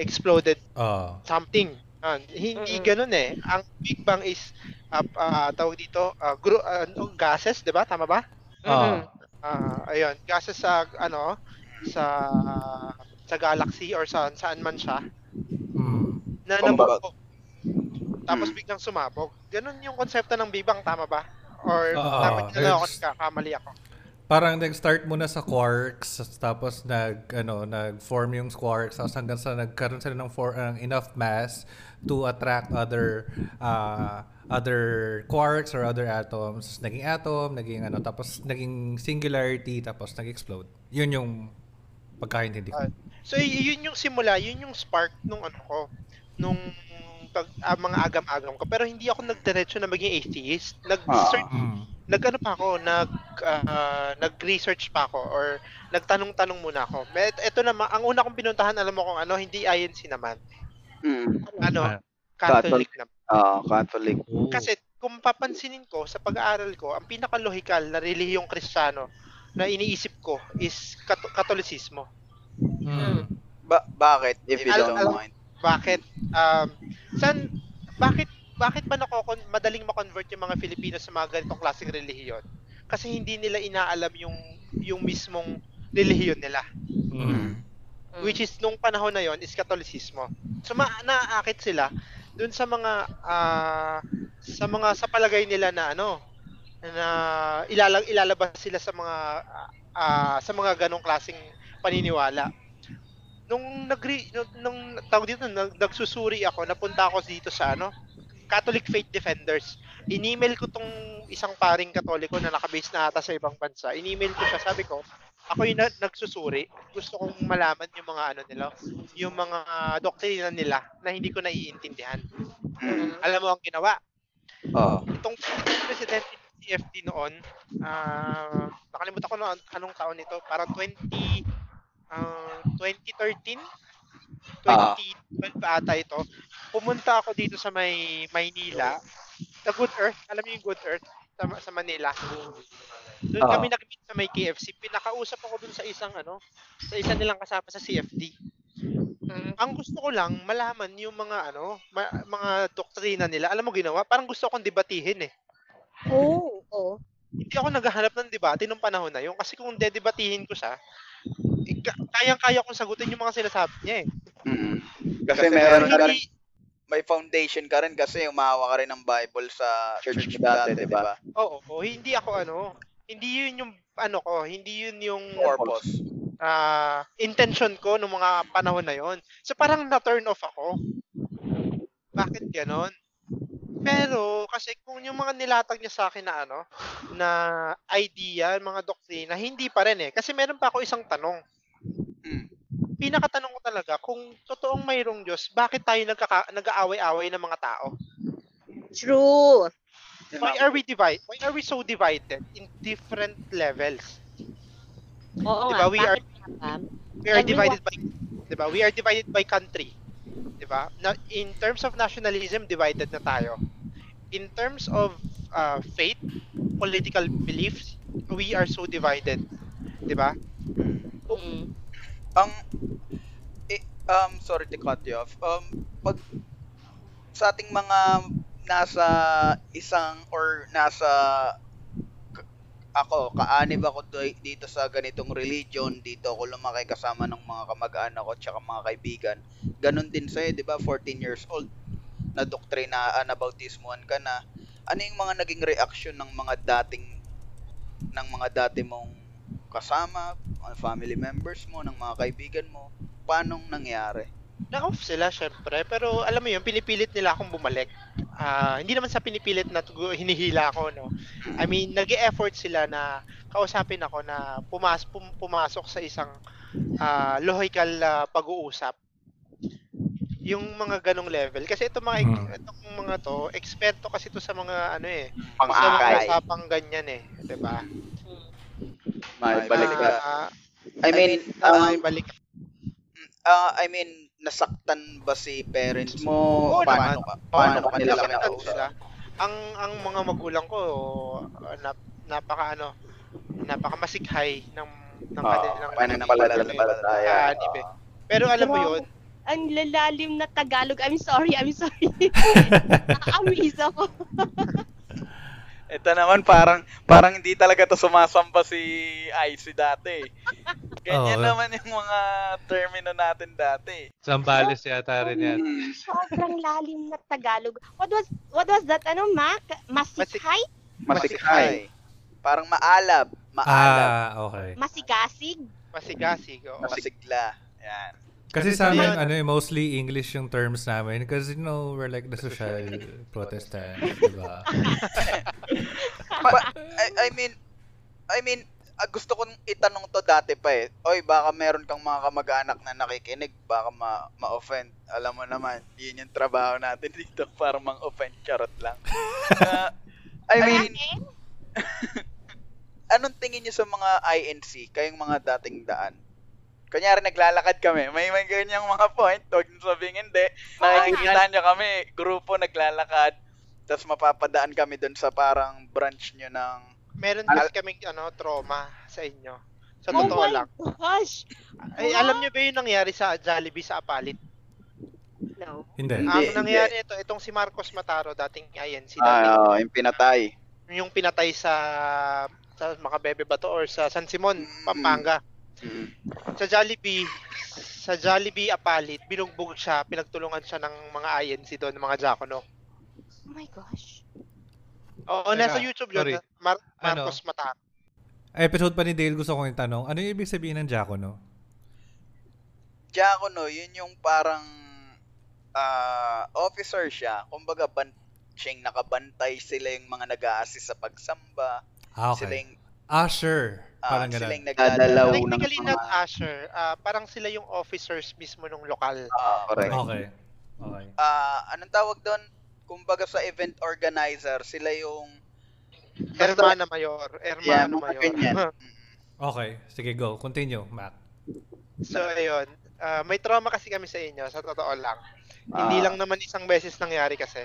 exploded Oo. something. Ah, hindi Mm-mm. ganun eh. Ang Big Bang is uh, tawag dito uh, gro- ah, ano, gases, 'di ba? Tama ba? Oo. Ah, ayun. Kasi sa ano, sa sa galaxy or sa saan man siya Mm. na nabubog. Tapos Mm. biglang sumabog. Ganun yung konsepto ng bibang, tama ba? Or Oo, dapat na lang ako nagkakamali ako. Parang nag-start muna sa quarks tapos nag ano nag-form yung quarks tapos hanggang sa nagkaroon sila ng for, uh, enough mass to attract other uh, other quarks or other atoms. Naging atom, naging ano tapos naging singularity tapos nag-explode. Yun yung pagkaintindi ko. Ah, So yun yung simula, yun yung spark nung ano ko, nung pag, ah, mga agam-agam ko. Pero hindi ako nagdiretso na maging atheist. Nag-search, Mm. nag-ano pa ako, nag, ah, nag-research pa ako or nagtanong-tanong muna ako. But ito naman, ang una kong pinuntahan, alam mo kung ano, hindi INC naman. Mm. Ano, Ah. Catholic naman. Ah, Catholic. Kasi kung papansinin ko sa pag-aaral ko, ang pinaka-logical na relihiyong Kristiyano na iniisip ko is kat- Katolisismo. Mm. Ba- bakit? If you Alam- don't alam- mind. Bakit? Um, san, bakit bakit ba nakokon madaling ma-convert yung mga Filipino sa mga ganitong klaseng relihiyon? Kasi hindi nila inaalam yung yung mismong relihiyon nila. Mm. Which is nung panahon na yon is Katolisismo. So ma naaakit sila dun sa mga ah, sa mga sa palagay nila na ano na ilalag ilalabas sila sa mga ah, sa mga ganong klaseng paniniwala. Nung nag nung, nung tawag dito nag, nagsusuri ako, napunta ako dito sa ano Catholic Faith Defenders. In-email ko tong isang paring katoliko na nakabase na ata sa ibang bansa. In-email ko siya, sabi ko, ako yung na- nagsusuri. Gusto kong malaman yung mga ano nila, yung mga doktrina nila na hindi ko naiintindihan. Mm. Alam mo ang ginawa? Oh. Itong presidente CFD noon, ah nakalimutan ko na anong taon nito, parang 20 ah, 2013 Ah. 2012 ata ito. Pumunta ako dito sa may Maynila, sa Good Earth, alam niyo yung Good Earth sa, sa Manila. Doon Ah. kami nag-meet sa may KFC. Pinakausap ako dun sa isang ano, sa isa nilang kasama sa CFD. Mm, ang gusto ko lang malaman yung mga ano, ma- mga doktrina nila. Alam mo ginawa, parang gusto kong debatihin eh. Oo. oo. Hindi ako naghahanap ng debate nung panahon na yun kasi kung dedebatihin ko siya, eh, ka- kayang-kaya kong sagutin yung mga sinasabi niya eh. Mm. Kasi, Kasi meron ka rin, may foundation ka rin kasi umahawa ka rin ng Bible sa Church church, mo dati, dati, di di ba? Oo, oo, hindi ako ano, hindi yun yung ano ko, hindi yun yung Purpose. ah, intention ko nung mga panahon na yon. So parang na-turn off ako. Bakit ganon? Pero kasi kung yung mga nilatag niya sa akin na ano, na idea, mga doktrina, hindi pa rin eh. Kasi meron pa ako isang tanong. Mm. Pinakatanong ko talaga, kung totoong mayroong Diyos, bakit tayo nagkaka- nag-aaway-away ng mga tao? True. Why are we divided? Why are we so divided in different levels? Oo Diba, nga. we are-? We are divided by 'di ba? We are divided by country. 'Di ba? Na in terms of nationalism, divided na tayo. In terms of uh, faith, political beliefs, we are so divided. 'Di ba? Mm. Ang eh, um sorry to cut you off. Um pag sa ating mga nasa isang or nasa ako, kaanib ako dito sa ganitong religion, dito ako lumaki kasama ng mga kamag-anak ko tsaka mga kaibigan. Ganon din sa'yo, di ba? 14 years old, na doktrinaan na bautismuhan ka na. Ano yung mga naging reaction ng mga dating ng mga dati mong kasama, family members mo, ng mga kaibigan mo? Paanong nangyari? Na-off sila syempre, pero alam mo 'yun, pinipilit nila akong bumalik. Ah, hindi naman sa pinipilit na hinihila ako, no. I mean, nag-e-effort sila na kausapin ako na pumas pum- pumasok sa isang ah, logical na pag-uusap. Yung mga ganong level kasi itong mga Hmm. itong mga to, eksperto kasi to sa mga ano eh, sa mga Pang-akay. usapang ganyan eh, 'di ba? May Ay, balik. Ah, I mean, um, may balik. Ah, I mean, nasaktan ba si parents mo? Oo paano naman. Paano naman, ka nila nasaktan kinausap? sila. Ang ang mga magulang ko nap, napaka ano, napaka masikhay ng ng Ah, kanilang pananampalataya. Eh. Pero alam mo. 'yun, Ang lalalim na Tagalog. I'm sorry, I'm sorry. *laughs* Amaze ako. Ito naman parang parang hindi talaga to sumasamba si Icy dati. *laughs* Ganyan Oo. naman yung mga termino natin dati. Sambales yata rin yan. Sobrang lalim na Tagalog. What was what was that ano, Mac? Masikhay? Masikhay. Parang maalab, maalab, Ah, okay. Masigasig? Masigasig. oo. masigla. Yan. Kasi sa amin, ano, eh, mostly English yung terms namin. Because, you know, we're like the social protestant, *laughs* diba? Ba- I, I mean, I mean, gusto kong itanong to dati pa eh. Oy, baka meron kang mga kamag-anak na nakikinig, baka ma- ma-offend. Alam mo naman, yun yung trabaho natin *laughs* dito para mang-offend. Charot lang. Ah, I mean, *laughs* anong tingin niyo sa mga INC, kayong mga dating daan? Kunyari, naglalakad kami. May may ganyang mga point. Huwag niyo sabihin hindi. Nakikita niyo kami, grupo naglalakad. Tapos mapapadaan kami doon sa parang branch niyo ng... Meron din kaming ano, trauma sa inyo. Sa Oh totoo my lang. gosh! Ay, alam niyo ba yung nangyari sa Jollibee sa Apalit? No. Hindi. Hindi, Ang nangyari ito, itong si Marcos Mataro, dating INC, dating Ah, oo, yung pinatay. yung pinatay sa sa Makabebe ba to or sa San Simon, Pampanga. Mm. Sa Jollibee, sa Jollibee Apalit, binugbog siya, pinagtulungan siya ng mga INC doon, ng mga Jacono. Oh my gosh. Oo, Teka, nasa YouTube yun. sorry. Mar- Ano? Marcos Mataro. Episode pa ni Dale, gusto kong itanong, ano yung ibig sabihin ng Diakono? Diakono, yun yung parang ah, officer siya. Kumbaga, ban siyang nakabantay sila yung mga nag assist sa pagsamba. Ah, Sila okay. yung, Usher. ah, Parang sila ganun. yung Dadalaw. nagdadalaw. ng Technically mga- not Asher, ah, parang sila yung officers mismo nung lokal. Ah, Correct. Okay. Okay. ah, anong tawag doon? Kumbaga sa event organizer, sila yung Hermana Mayor, Yeah, Hermano mga Mayor. ganyan. *laughs* Okay. Sige, go. Continue, Mac. so ayun, ah, may trauma kasi kami sa inyo, sa totoo lang. Hindi Ah. lang naman isang beses nangyari kasi.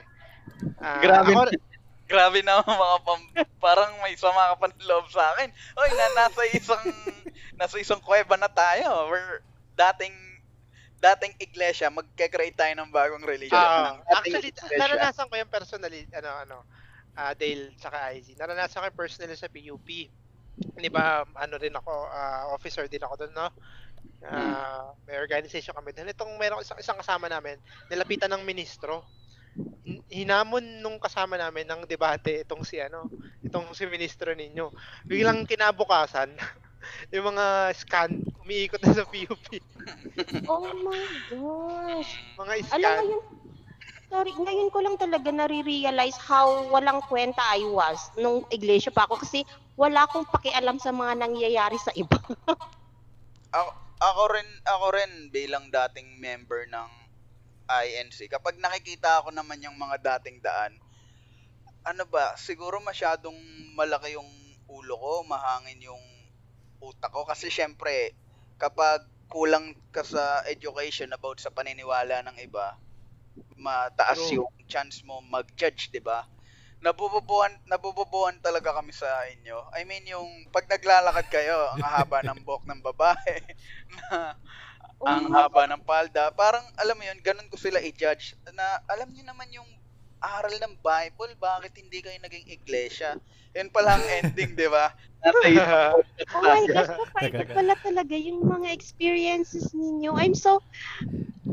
Ah, Grabe. ako- *laughs* Grabe na mga pam, parang may sama ka pa loob sa akin. Oy, na, nasa isang *laughs* nasa isang kuweba na tayo. We're dating dating iglesia, magke-create tayo ng bagong religion. Ah, ng, actually, naranasan ko yung personally, ano, ano, ah, Dale, tsaka IZ. Naranasan ko yung personally sa PUP. Di ba, ano rin ako, ah, officer din ako doon, no? Ah, may organization kami doon. Itong meron isang, isang kasama namin, nilapitan ng ministro. Hin- Hinamon nung kasama namin ng debate itong si ano, itong si ministro ninyo. Biglang kinabukasan, *laughs* yung mga scan, umiikot na sa PUP. *laughs* Oh my gosh. Mga Alam scan. mo yun, sorry, ngayon ko lang talaga nare-realize how walang kwenta I was nung iglesia pa ako kasi wala akong pakialam sa mga nangyayari sa iba. *laughs* ako, ako rin ako rin bilang dating member ng INC. Kapag nakikita ako naman yung mga dating daan, ano ba, siguro masyadong malaki yung ulo ko, mahangin yung utak ko kasi syempre kapag kulang ka sa education about sa paniniwala ng iba, mataas True. yung chance mo mag-judge, 'di ba? Nabububuhan nabububuhan talaga kami sa inyo. I mean yung pag naglalakad kayo, ang haba ng buhok ng babae, *laughs* na ang haba ng palda, parang alam mo yun, ganun ko sila i-judge na alam niyo naman yung aral ng Bible, bakit hindi kayo naging iglesia? Yun pala ang ending, di ba? *laughs* *laughs* Oh my gosh, teka. pala talaga yung mga experiences ninyo. I'm so...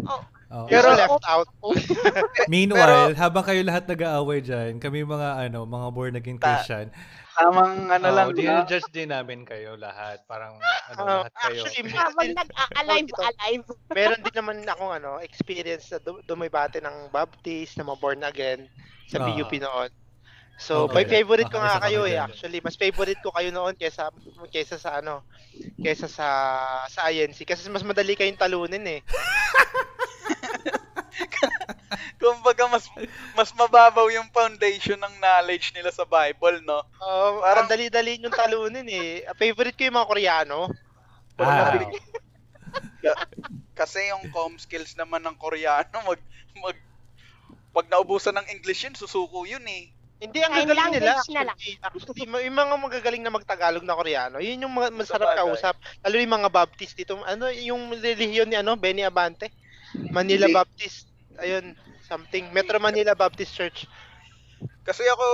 Oh. Pero Pero- left out. *laughs* Meanwhile, habang kayo lahat nag-aaway dyan, kami mga ano, mga born again Ta- Christian, Tamang ano oh, lang. di no? judge din namin kayo lahat. Parang ano, Ah, lahat kayo. actually, Habang nag-alive, alive. Meron din naman akong ano, experience na dum- dumibate ng Baptist, na mga born again sa Ah. PUP noon. So, Okay. may favorite ko Okay, nga kayo eh. dyan. Actually, mas favorite ko kayo noon kaysa kaysa sa ano, kaysa sa sa INC kasi mas madali kayong talunin eh. *laughs* *laughs* Kumbaga, mas, mas mababaw yung foundation ng knowledge nila sa Bible, no? Oh, Parang- ang dali-dali yung talunin eh. Favorite ko yung mga Koreano. Ah, Kasi yung com skills naman ng Koreano, mag, mag, pag naubusan ng English yun, susuko yun eh. Hindi, ang gagaling nila. na lang. Actually, yung mga magagaling na magtagalog na Koreano, yun yung mga masarap Sabagay. kausap. Lalo yung mga Baptist dito. Ano, yung relihiyon ni ano, Benny Abante? Manila Hindi. Baptist. Ayun, something. Metro Manila Baptist Church. Kasi ako,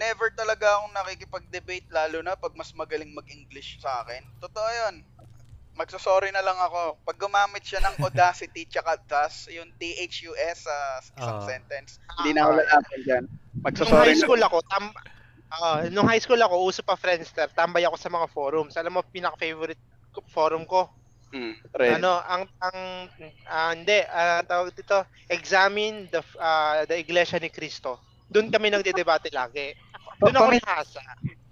never talaga akong nakikipag-debate lalo na pag mas magaling mag-English sa akin. Totoo 'yun. Magsasorry na lang ako. Pag gumamit siya ng Audacity tsaka thus, yung THUS sa isang Oo. sentence. Hindi na ako lalapit dyan. Nung Magsasorry high school ako, tam ah, nung high school ako, uso pa Friendster, tambay ako sa mga forums. Alam mo, pinaka-favorite ko- forum ko. Hmm, Red. Ano, ang ang ah, hindi, ah, tawag dito, examine the ah, the Iglesia ni Cristo. Doon kami nagdedebate lagi. Doon ako nahasa.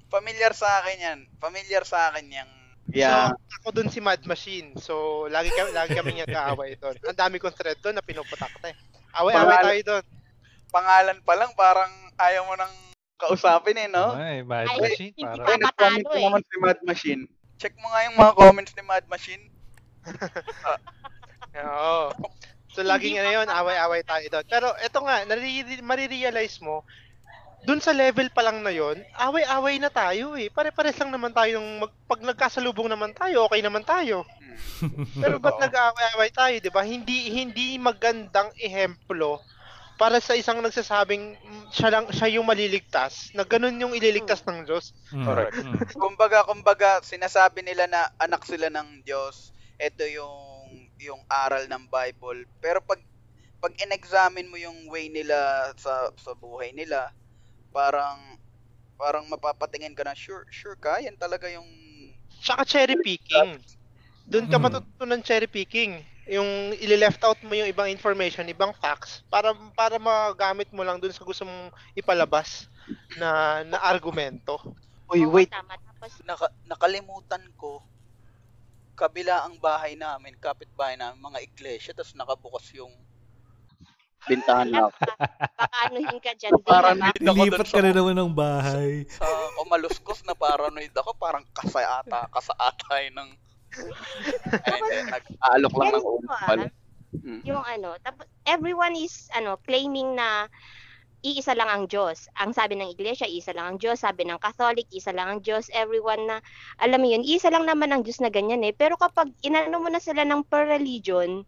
Familiar sa akin 'yan. Familiar sa akin yung Yeah. So, ako doon si Mad Machine. So, lagi kami lagi kami nag-aaway doon. Ang dami kong thread doon na pinuputak eh. Away-away Pangalan- tayo doon. pangalan pa lang parang ayaw mo nang kausapin eh, no? Ay, Mad Ay, Machine. hindi Para... Ay, pa- nag-comment eh. naman si Mad Machine. Check mo nga yung mga comments ni Mad Machine. *laughs* Oo. So, laging ano yun, away-away tayo doon. Pero, eto nga, nare- marirealize mo, doon sa level pa lang na yon, away-away na tayo eh. Pare-pares lang naman tayo ng mag, pag nagkasalubong naman tayo, okay naman tayo. Pero ba't Totoo. nag-aaway-away tayo, 'di ba? Hindi hindi magandang ehemplo para sa isang nagsasabing mm, siya lang siya yung maliligtas, na ganun yung ililigtas ng Diyos. Mm, Correct. mm. kumbaga, kumbaga, sinasabi nila na anak sila ng Diyos. Ito yung yung aral ng Bible. Pero pag pag in-examine mo yung way nila sa sa buhay nila, parang parang mapapatingin ka na sure sure ka yan talaga yung Tsaka cherry picking. Doon ka Mm. matutunan cherry picking. Yung ili-left out mo yung ibang information, ibang facts para para magamit mo lang doon sa gusto mong ipalabas na na argumento. Uy, wait. Tama. Tapos, naka, nakalimutan ko kabila ang bahay namin, kapitbahay namin, mga iglesia, tapos nakabukas yung Bintahan na ako. baka anuhin ka dyan din. Parang diba? Ako Lilipat dun ka sa- na naman ng bahay. sa kumaluskos na paranoid ako, parang kasaata, kasaatay ng Ay, hindi, nag, Aalok lang ng pala. Hmm. yung ano, tapos everyone is ano claiming na iisa lang ang Diyos. Ang sabi ng iglesia, isa lang ang Diyos. Sabi ng Catholic, isa lang ang Diyos. Everyone na, alam mo yun, isa lang naman ang Diyos na ganyan eh. Pero kapag inano mo na sila ng per religion,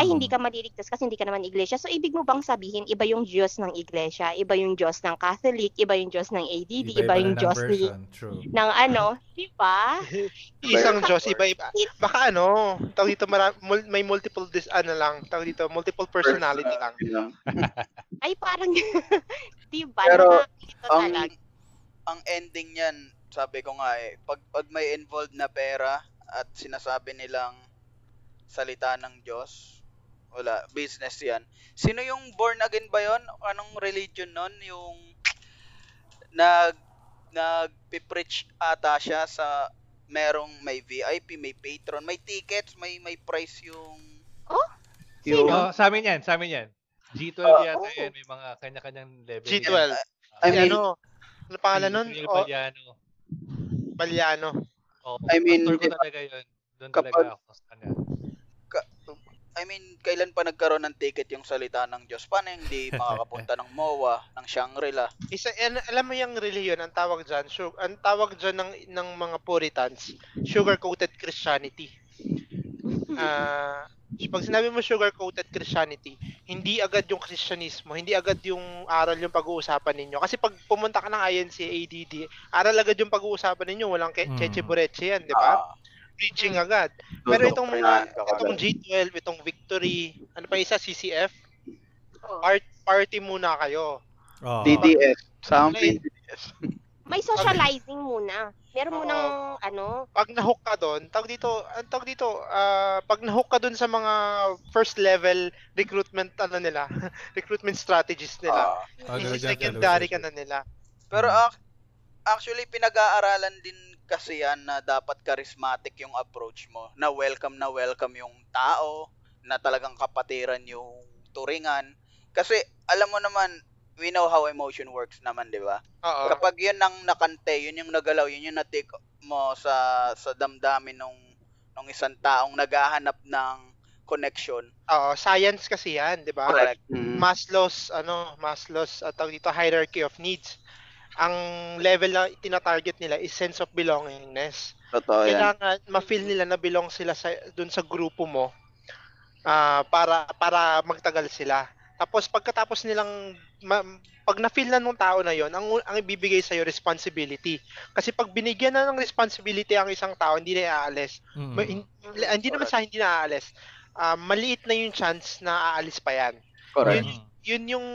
ay hindi Mm. ka maliligtas kasi hindi ka naman iglesia. So, ibig mo bang sabihin, iba yung Diyos ng iglesia, iba yung Diyos ng Catholic, iba yung Diyos ng ADD, iba, yung na ng Diyos ni, ng ano, di ba? Isang Diyos, iba-iba. Baka ano, tawag dito mara- mul- may multiple dis ano lang, tawag dito multiple personality lang. *laughs* Ay, parang, *laughs* di ba? Pero, ang talaga. ang ending niyan, sabi ko nga eh, pag, pag may involved na pera at sinasabi nilang salita ng Diyos, wala, business yan. Sino yung born again ba yon? Anong religion nun? Yung nag nag-preach ata siya sa merong may VIP, may patron, may tickets, may may price yung Yung, Oh, sa amin yan, sa amin yan. G12 Ah, yata oo. yan, may mga kanya-kanyang level. G12. yan. I Si mean, ano, ano pangalan nun? Gabriel O, Baliano. Balyano. Oh, I mean, ko talaga yun. Doon kapag- talaga ako sa kanya. I mean, kailan pa nagkaroon ng ticket yung salita ng Diyos? Paano hindi *laughs* makakapunta ng MOA, ng Shangri-La? Isa, alam mo yung religion, ang tawag dyan, su- ang tawag dyan ng, ng mga Puritans, sugar-coated Christianity. Ah, pag sinabi mo sugar-coated Christianity, hindi agad yung Kristyanismo, hindi agad yung aral yung pag-uusapan ninyo. Kasi pag pumunta ka ng INC, ADD, aral agad yung pag-uusapan ninyo, walang ke- Hmm. cheche yan, di ba? Ah, Preaching agad. Pero itong mga, itong G12, itong Victory, ano pa isa, CCF, part, party muna kayo. Oh. DDS. Something DDS. *laughs* May socializing muna. Meron mo ng ano, pag nahook ka doon, tawag dito, ang tawag dito, ah, pag nahook ka doon sa mga first level recruitment ano nila, *laughs* recruitment strategies nila. dyan, secondary ka na nila. Pero ac- actually pinag-aaralan din kasi yan na dapat charismatic yung approach mo. Na welcome na welcome yung tao, na talagang kapatiran yung turingan. Kasi alam mo naman, we know how emotion works naman, di ba? Kapag yun ang nakante, yun yung nagalaw, yun yung natik mo sa sa damdamin nung nung isang taong naghahanap ng connection. Oo, science kasi 'yan, 'di ba? Correct. Hmm. Maslow's ano, Maslow's at tawag dito hierarchy of needs. Ang level na tina-target nila is sense of belongingness. Totoo yan. Kailangan ma-feel nila na belong sila sa doon sa grupo mo. ah para para magtagal sila. Tapos pagkatapos nilang ma- pag na-feel na nung tao na yon, ang ang ibibigay sa responsibility. Kasi pag binigyan na ng responsibility ang isang tao, hindi na aalis. Mm. Ma- hin- hindi naman sa hindi na aalis. Ah, maliit na yung chance na aalis pa yan. Correct. Mm. Yun yung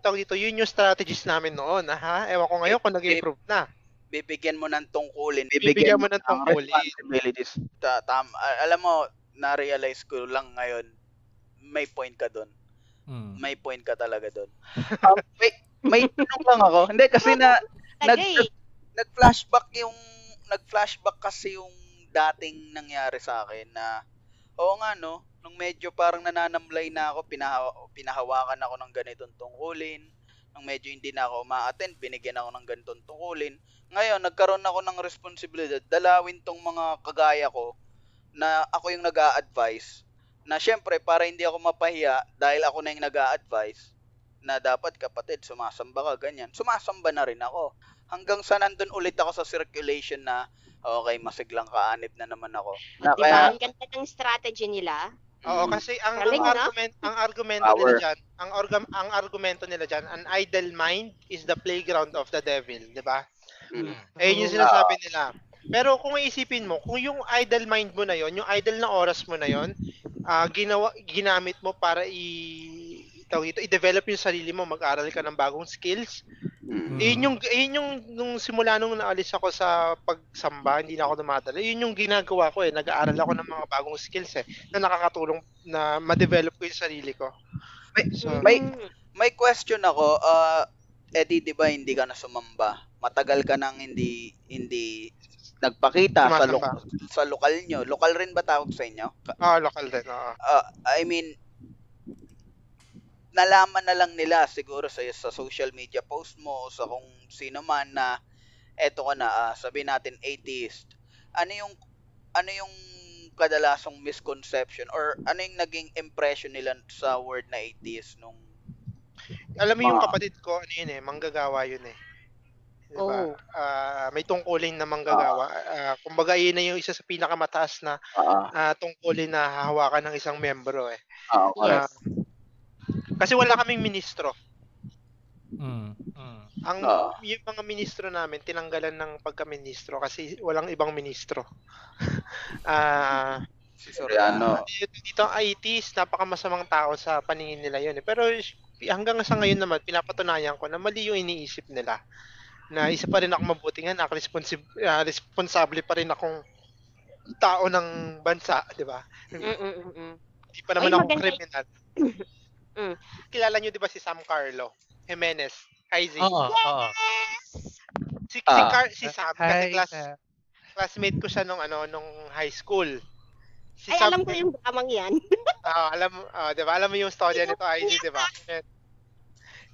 tawag dito, yun yung strategies namin noon. Aha, ewan ko ngayon kung nag-improve na. Bibigyan mo ng tungkulin. Bibigyan mo ng tungkulin. responsibilities. Ta- tam- a- alam mo, na-realize ko lang ngayon, may point ka doon. Mm. May point ka talaga doon. *laughs* Um, may, may tanong lang ako. Hindi, kasi na, Nag-. Nag-flashback yung nag-flashback kasi yung dating nangyari sa akin na oo nga no, nung medyo parang nananamlay na ako, pinahawa, pinahawakan ako ng ganitong tungkulin. Nung medyo hindi na ako ma-attend, binigyan ako ng ganitong tungkulin. Ngayon, nagkaroon ako ng responsibilidad, dalawin tong mga kagaya ko na ako yung nag advise na syempre para hindi ako mapahiya dahil ako na yung nag advise na dapat kapatid sumasamba ka ganyan. Sumasamba na rin ako. Hanggang sa nandun ulit ako sa circulation na okay, masiglang kaanib na naman ako. na Diba? kaya, Ang ganda ng strategy nila. Oo, Mm. kasi ang, Galing, ang no? argument ang argumento Power. nila diyan, ang orgam, ang argumento nila diyan, an idle mind is the playground of the devil, 'di ba? Mm. Eh yun yung sinasabi nila. Pero kung iisipin mo, kung yung idle mind mo na yon, yung idle na oras mo na yon, ah ginawa ginamit mo para i tawag ito, i-develop yung sarili mo, mag-aral ka ng bagong skills. Mm. Yun yung yun yung nung simula nung naalis ako sa pagsamba, hindi na ako dumadala. Yun yung ginagawa ko eh, nag-aaral ako ng mga bagong skills eh na nakakatulong na ma-develop ko yung sarili ko. May- So, may- Mm. May question ako, uh, Eddie, di ba hindi ka na sumamba? Matagal ka nang hindi hindi nagpakita sa, lo- sa lokal nyo. Lokal rin ba tawag sa inyo? Ah, local din. oo. uh, I mean, nalaman na lang nila siguro sa, sa social media post mo o sa kung sino man na eto ka na, ah, sabihin natin atheist. Ano yung ano yung kadalasang misconception or ano yung naging impression nila sa word na atheist nung Alam mo yung Mga- kapatid ko, ano yun eh, manggagawa yun eh. Diba? Oh. Ah, may tungkulin na manggagawa. Ah, kumbaga yun na yung isa sa pinakamataas na Ah, ah, tungkulin na hahawakan ng isang membro eh. ah. Ah, kasi wala kaming ministro. Mm. Mm. Ang Oo. yung mga ministro namin tinanggalan ng pagka-ministro kasi walang ibang ministro. *laughs* Ah, si Soriano. dito, dito ang ITs, napakamasamang tao sa paningin nila yun eh. Pero hanggang sa ngayon naman pinapatunayan ko na mali yung iniisip nila. Na isa pa rin ako mabuting anak, responsib- ah, responsable pa rin akong tao ng bansa, di ba? Mm, mm, mm, mm. Hindi pa naman Ay, ako maganda. kriminal. *laughs* Mm. Kilala nyo di ba si Sam Carlo? Jimenez, IZ. Oo, oo. Si, si, Ah. Car- si Sam, kasi Hi, class, classmate ko siya nung ano nung high school. Si Ay, Sam, alam ko yung dramang yan. *laughs* Ah, alam mo, ah, 'di ba? Alam mo yung storya nito IZ, 'di ba?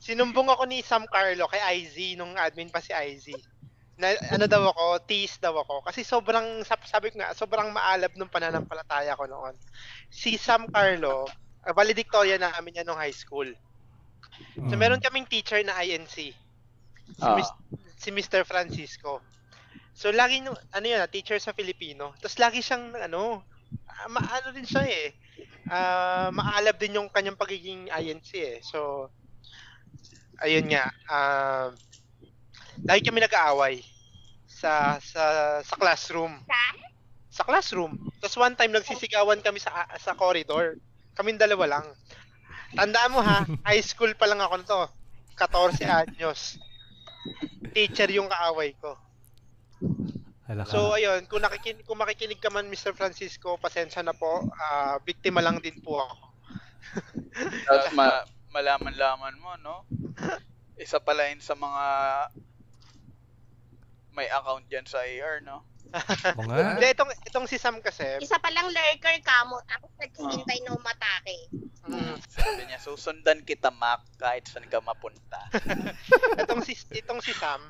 Sinumbong ako ni Sam Carlo kay IZ nung admin pa si IZ. Na ano daw ako, tease daw ako kasi sobrang sab- sabi ko nga, sobrang maalab nung pananampalataya ko noon. Si Sam Carlo, uh, valedictorian namin yan nung high school. So Mm. meron kaming teacher na INC. Si, Ah. Mis- si Mr. Francisco. So lagi nung ano yun, ah, teacher sa Filipino. Tapos lagi siyang ano, ah, ma- ano din siya eh. Ah, maalab din yung kanyang pagiging INC eh. So ayun nga, ah, lagi kami nag-aaway sa sa sa classroom. Sa classroom. Tapos one time nagsisigawan kami sa sa corridor. Kaming dalawa lang. Tandaan mo ha, *laughs* high school pa lang ako nito. 14 *laughs* anyos. Teacher yung kaaway ko. So ayun, kung nakikinig kung makikinig ka man Mr. Francisco, pasensya na po. Ah, biktima lang din po ako. Tapos ma- ma- malaman-laman mo, no? Isa pala yun sa mga may account dyan sa AR, no? *laughs* Oo nga. Hindi, itong, itong si Sam kasi, Isa palang lurker ka mo, tapos naghihintay na umatake. mm, Sabi niya, susundan kita, Mac, kahit saan ka mapunta. *laughs* itong si itong si Sam,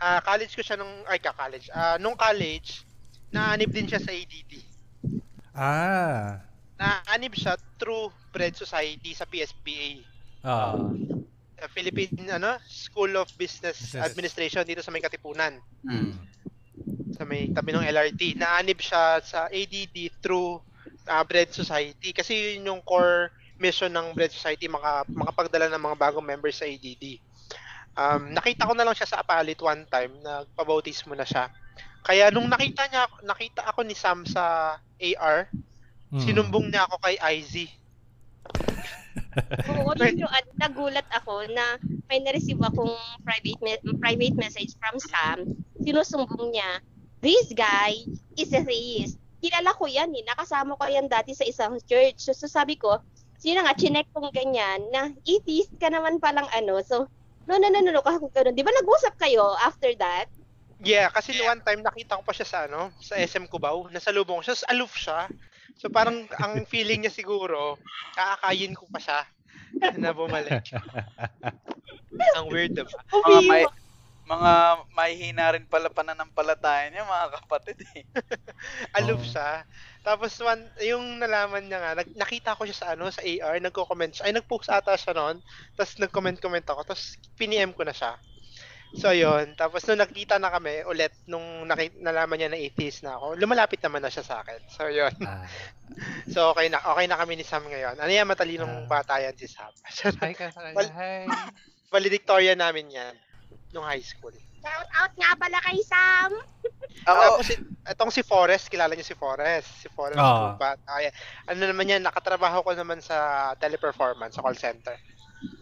ah college ko siya nung ay ka college. Ah, nung college, naanib din siya sa ADD. Ah. Naanib siya through Bread Society sa PSBA. Ah. uh, Philippine ano School of Business Business. Administration dito sa may Katipunan Mm. sa may tabi ng LRT naanib siya sa ADD through uh, Bread Society kasi yun yung core mission ng Bread Society maka, makapagdala ng mga bagong members sa ADD. Um, nakita ko na lang siya sa Apalit one time, nagpabautismo na siya. Kaya nung nakita niya nakita ako ni Sam sa AR, Mm. sinumbong niya ako kay IZ. *laughs* Oo, yun yung ano, nagulat ako na may na-receive akong private me- private message from Sam. Sinusumbong niya, this guy is a theist. Kilala ko yan eh, nakasama ko yan dati sa isang church. So, so sabi ko, sino nga, chinek kong ganyan, na atheist ka naman palang ano. So, no, no, no, no, no, ganun. Di ba nag-usap kayo after that? Yeah, kasi one time nakita ko pa siya sa ano, sa SM Cubao, nasa lubong siya, aloof siya. So parang ang feeling niya siguro, kaakayin ko pa siya na bumalik. ang weird, diba? Mga may, mga mahihina rin pala pananampalataya niya, mga kapatid eh. *laughs* Aloof Oo. siya. Tapos one, yung nalaman niya nga, nag, nakita ko siya sa ano, sa AR, nagko-comment siya. Ay, nag-post ata siya noon. Tapos nag-comment-comment ako. Tapos piniem ko na siya. So, yun. Tapos nung nakita na kami ulit, nung nakita, nalaman niya na atheist na ako, lumalapit naman na siya sa akin. So, yun. Ah. *laughs* So, okay na, okay na kami ni Sam ngayon. Ano yan, matalinong Ah. bata yan si Sam. *laughs* Hi ka sa Well- Hi. *laughs* Valedictorian namin yan, nung high school. Shout out nga pala kay Sam! Ako, Ako, si, itong si Forrest, kilala niyo si Forrest. Si Forrest, Oo. yung bata. Ay, ano naman yan, nakatrabaho ko naman sa teleperformance, sa call center.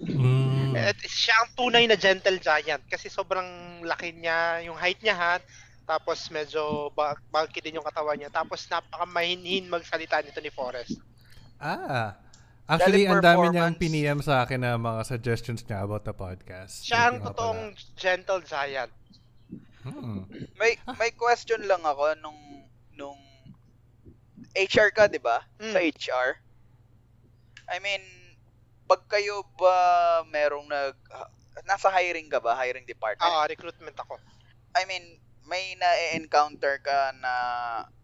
Mm. At siya ang tunay na gentle giant kasi sobrang laki niya, yung height niya ha, tapos medyo bag bulky din yung katawan niya. Tapos napakamahinhin magsalita nito ni Forrest. Ah. Actually, ang dami niyang piniem sa akin na mga suggestions niya about the podcast. Siya ang totoong gentle giant. Hmm. may may question lang ako nung nung HR ka, 'di ba? Sa Mm. HR. I mean, pag kayo ba merong nag nasa hiring ka ba? Hiring department? Oo, recruitment ako. I mean, may na-encounter ka na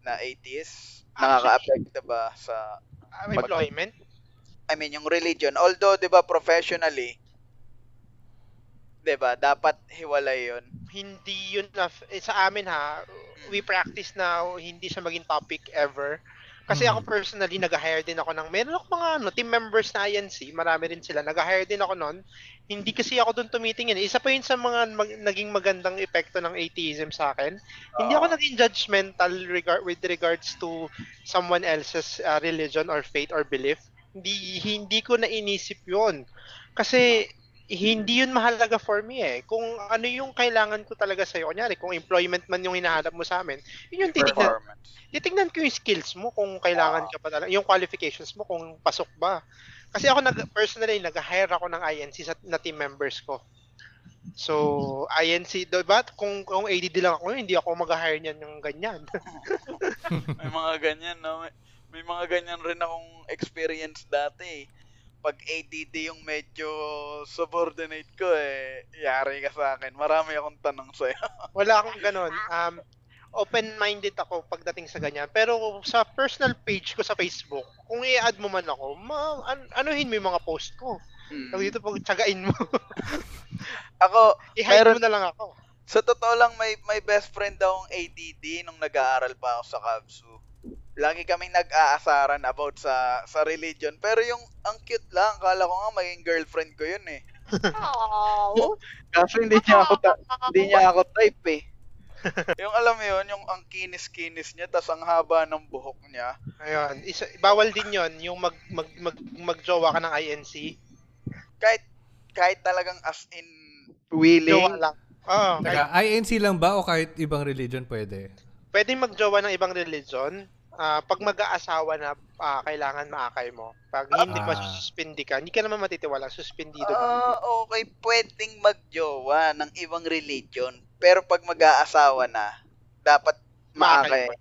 na atheist? Nakaka-affect ba sa Ah, employment? I mean, yung religion. Although, 'di ba, professionally 'di ba, dapat hiwalay 'yon. Hindi yun na, eh, sa amin ha, we practice na hindi siya maging topic ever. Kasi Mm. ako personally, nag-hire din ako ng, meron ako mga ano, team members na INC, marami rin sila, nag-hire din ako noon. Hindi kasi ako doon tumitingin. Isa pa yun sa mga mag- naging magandang epekto ng atheism sa akin. Hindi ako naging judgmental regard, with regards to someone else's uh, religion or faith or belief. Hindi, hindi ko na inisip yun. Kasi hindi yun mahalaga for me eh. Kung ano yung kailangan ko talaga sa'yo, kunyari, kung employment man yung hinahanap mo sa amin, yun yung titignan, titignan ko yung skills mo, kung kailangan ka pa talaga, yung qualifications mo, kung pasok ba. Kasi ako, nag, personally, nag-hire ako ng INC sa, na team members ko. So, INC, diba? Kung, kung ADD lang ako, hindi ako mag-hire niyan yung ganyan. *laughs* May mga ganyan, no? May, may mga ganyan rin akong experience dati. Pag ADD yung medyo subordinate ko, eh, yari ka sa akin. Marami akong tanong sa'yo. *laughs* Wala akong ganun. Um, open-minded ako pagdating sa ganyan. Pero sa personal page ko sa Facebook, kung i-add mo man ako, ma an- anuhin mo yung mga post ko. Hmm. Tawag dito pag tsagain mo. *laughs* Ako, I-hide Meron- mo na lang ako. sa totoo lang, may, may best friend daw akong ADD nung nag-aaral pa ako sa Kabsu. Lagi kaming nag-aasaran about sa sa religion. Pero yung, ang cute lang, kala ko nga maging girlfriend ko yun eh. Oh. Kaso hindi niya ako, ta- hindi niya ako type eh. *laughs* yung alam mo yun, yung ang kinis-kinis niya, tas ang haba ng buhok niya. Ayun. Isa, bawal din yon yung mag, mag, mag, magjowa ka ng INC. Kahit, kahit talagang as in, Jowa Willing. lang. Oo. kahit- Teka, INC lang ba o kahit ibang religion pwede? pwedeng magjowa ng ibang religion. Ah, pag mag-aasawa na ah, kailangan maakay mo. Pag hindi Ah. masususpindi ka, hindi ka naman matitiwala, suspendido ka. ah, okay, pwedeng magjowa ng ibang religion. Pero pag mag-aasawa na, dapat Maakay.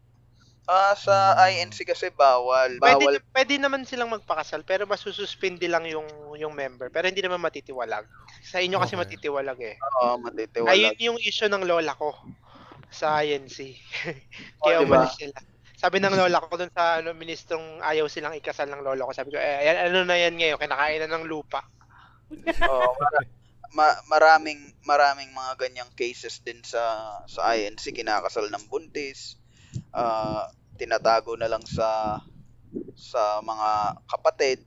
Ah, sa Hmm. INC kasi bawal. Pwede, Bawal. pwede naman silang magpakasal, pero masususpindi lang yung yung member. Pero hindi naman matitiwalag. Sa inyo kasi Okay. matitiwalag eh. Oo, matitiwala. Ayun yung issue ng lola ko sa INC. *laughs* Kaya Oh, diba? umalis sila. Sabi ng lola ko dun sa ano, ministrong ayaw silang ikasal ng lola ko. Sabi ko, eh, ayan, ano na yan ngayon? Kinakain na ng lupa. *laughs* Oo, mara- ma- maraming maraming mga ganyang cases din sa sa INC kinakasal ng buntis. Ah, tinatago na lang sa sa mga kapatid.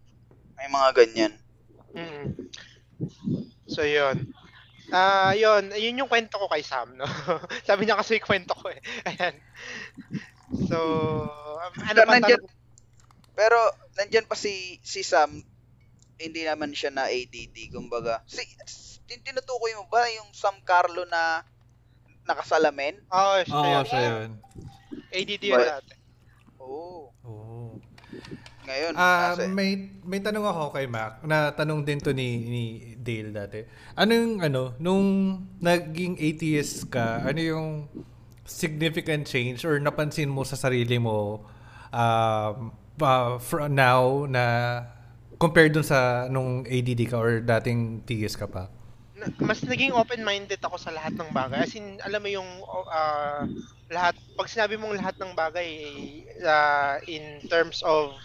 May mga ganyan. Mm. So, yun. Ah, yun, yun yung kwento ko kay Sam, no? *laughs* Sabi niya kasi yung kwento ko eh. Ayan. So, um, ano Pero nandyan-? Pero nandyan pa si si Sam, hindi naman siya na ADD, kumbaga. Si tin- tinutukoy mo ba yung Sam Carlo na nakasalamin? Oo, siya Oo, yun. siya yun. ADD yun dati. Oo. Oo. Ngayon, Ah, kasi, may may tanong ako kay Mac na tanong din to ni ni Dale dati. Ano yung ano nung naging atheist ka, ano yung significant change or napansin mo sa sarili mo um uh, fr- now na compared dun sa nung ADD ka or dating theist ka pa? Mas naging open-minded ako sa lahat ng bagay. As in, alam mo yung ah, lahat, pag sinabi mong lahat ng bagay ah, in terms of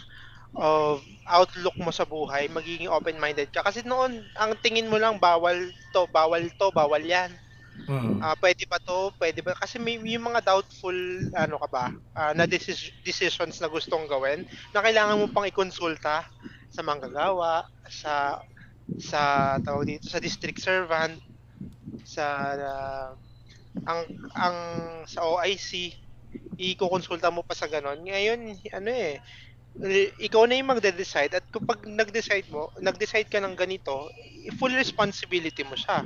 of outlook mo sa buhay, magiging open-minded ka. Kasi noon, ang tingin mo lang, bawal to, bawal to, bawal yan. Mm. Ah, pwede ba to? Pwede ba? Kasi may yung mga doubtful ano ka ba ah, na decis- decisions na gustong gawin na kailangan mo pang ikonsulta sa manggagawa, sa sa tawag dito sa district servant, sa ah, ang ang sa OIC iko-konsulta mo pa sa ganon. Ngayon, ano eh, ikaw na yung magde-decide at kapag nag-decide mo, nag-decide ka ng ganito, full responsibility mo siya.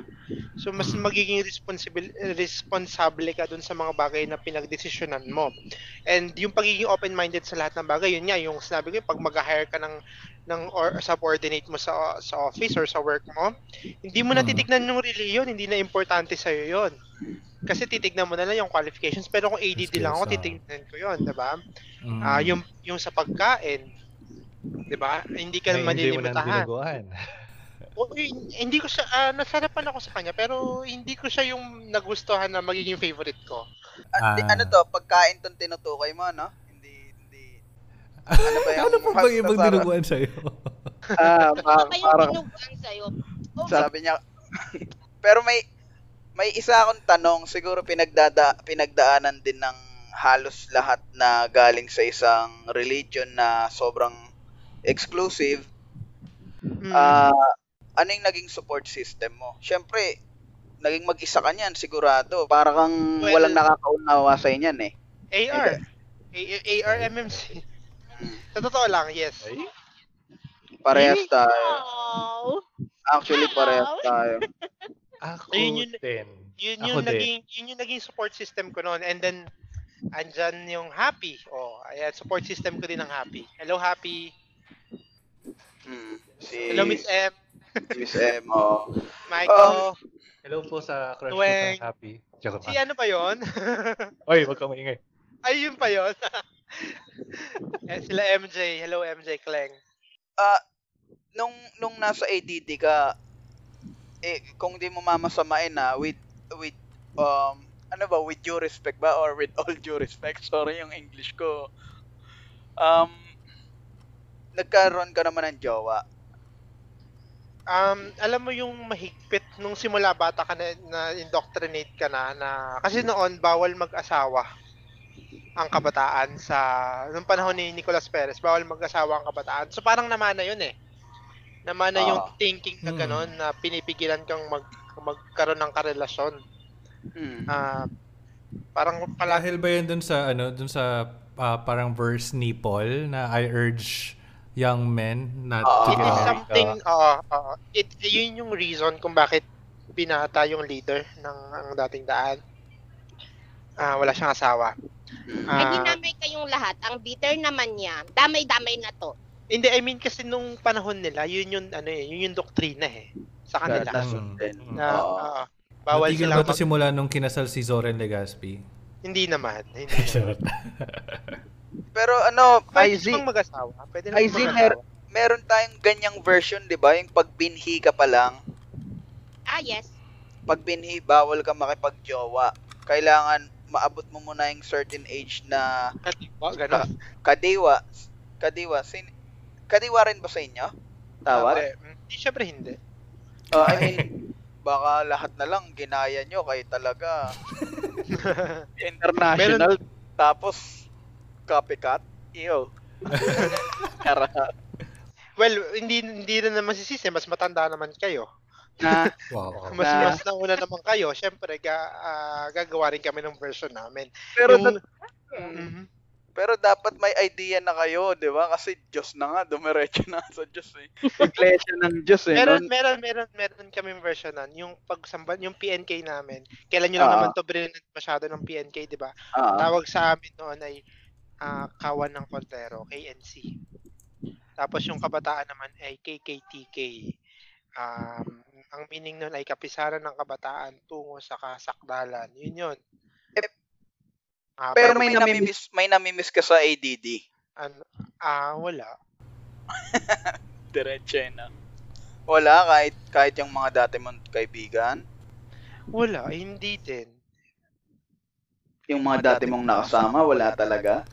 So mas magiging responsible responsable ka dun sa mga bagay na pinagdesisyonan mo. And yung pagiging open-minded sa lahat ng bagay, yun nga yung sinabi ko, pag mag-hire ka ng ng or subordinate mo sa sa office or sa work mo, hindi mo na Mm. titignan yung reliyon, hindi na importante sa iyo 'yon. Kasi titignan mo na lang yung qualifications, pero kung ADD lang ako, ah. titignan ko 'yon, 'di ba? Mm. Ah, yung yung sa pagkain, 'di ba? Hindi ka na malilimitahan. *laughs* O, hindi ko siya ah, nasarapan ako sa kanya pero hindi ko siya yung nagustuhan na magiging favorite ko. di- Ah. ano to, pagkain tong tinutukoy mo, no? Hindi, hindi. *laughs* Ano ba yung ano pa ba mas ibang dinuguan sa'yo? Ah, pa- Ano yung parang tinuguan sa'yo? Oh, Sabi niya, *laughs* pero may may isa akong tanong, siguro pinagdada pinagdaanan din ng halos lahat na galing sa isang religion na sobrang exclusive. Mm. Ah, ano yung naging support system mo? Siyempre, naging mag-isa ka niyan, sigurado. Para kang Well- walang nakakaunawa sa inyan eh. AR. AR MMC. Sa totoo lang, yes. Parehas tayo. wow. Actually, parehas tayo. Ako Ayun yun- din. Yun Ako yung din. naging yun yung naging support system ko noon. And then andyan yung Happy. Oh, ayan support system ko din ng Happy. Hello Happy. Hmm. Si Hello Miss M, Miss M. oh. Michael. Hello po sa crush ko sa Happy. Joke si ano pa 'yon? Oy, wag ka maingay. Ay, yun pa 'yon. *laughs* *laughs* eh, sila MJ. Hello MJ Kleng. Ah, nung nung nasa ADD ka eh kung di mo mamasamain na with with um ano ba with due respect ba or with all due respect *laughs* sorry yung English ko um nagkaroon ka naman ng jowa Um, alam mo yung mahigpit nung simula bata ka na, na indoctrinate ka na, na kasi noon bawal mag-asawa ang kabataan sa nung panahon ni Nicolas Perez bawal mag-asawa ang kabataan so parang namana yun eh namana yung Ah. thinking na Hmm. gano'n na pinipigilan kang mag magkaroon ng karelasyon hmm. Ah, parang pala Dahil ba yun dun sa, ano, dun sa ah, parang verse ni Paul na I urge young men not Ah. to it get is married. something oo oo. it yun yung reason kung bakit binata yung leader ng ang dating daan ah wala siyang asawa Ay, Ah, dinamay kayong lahat. Ang bitter naman niya. Damay-damay na to. Hindi, I mean kasi nung panahon nila, yun yung ano eh, yun yung doktrina eh sa kanila. Na- Mm. nasundin. Na, Oo. oo. bawal Natigil silang ba ito mag- simula nung kinasal si Zoren Legaspi? Hindi naman. Hindi *laughs* naman. pero ano Pwede IZ. namang mag-asawa. Pwede namang IZ, mag-asawa. mer- meron tayong ganyang version 'di ba yung pag binhi ka pa lang Ah, yes. pag binhi bawal ka makipagjowa kailangan maabot mo muna yung certain age na Katiwa, ganon. kadiwa kadiwa sin kadiwa rin ba sa inyo tawag Hindi, mm, syempre hindi. Uh, I mean, baka lahat na lang ginaya nyo kayo talaga. *laughs* international. Tapos, copycat. Iyo. *laughs* Tara. Well, hindi hindi na naman sisisi, mas matanda naman kayo. Na, Wow. *laughs* Mas Na- mas nauna naman kayo. Syempre, ga, ah, gagawa rin kami ng version namin. pero Yung- dat- Mhm. Pero dapat may idea na kayo, di ba? Kasi Diyos na nga, dumiretso na *laughs* sa Diyos eh. iglesia ng Diyos eh. Meron, no? meron, meron, meron kaming versionan. Yung pagsamba, yung PNK namin. Kailan nyo lang Ah. naman to brinat masyado ng PNK, di ba? Ah, Tawag sa amin noon ay ah, Kawan ng Contero, KNC. Tapos yung kabataan naman ay KKTK. Um, ang meaning nun ay kapisaran ng kabataan tungo sa kasakdalan. Yun yun. Ah, Pero Pero may may namimiss, may namimiss ka sa ADD. ano, ah, wala. *laughs* Diretso yun na. Wala, kahit, kahit yung mga dati mong kaibigan. Wala, hindi din. yung mga dati mong nakasama, wala talaga.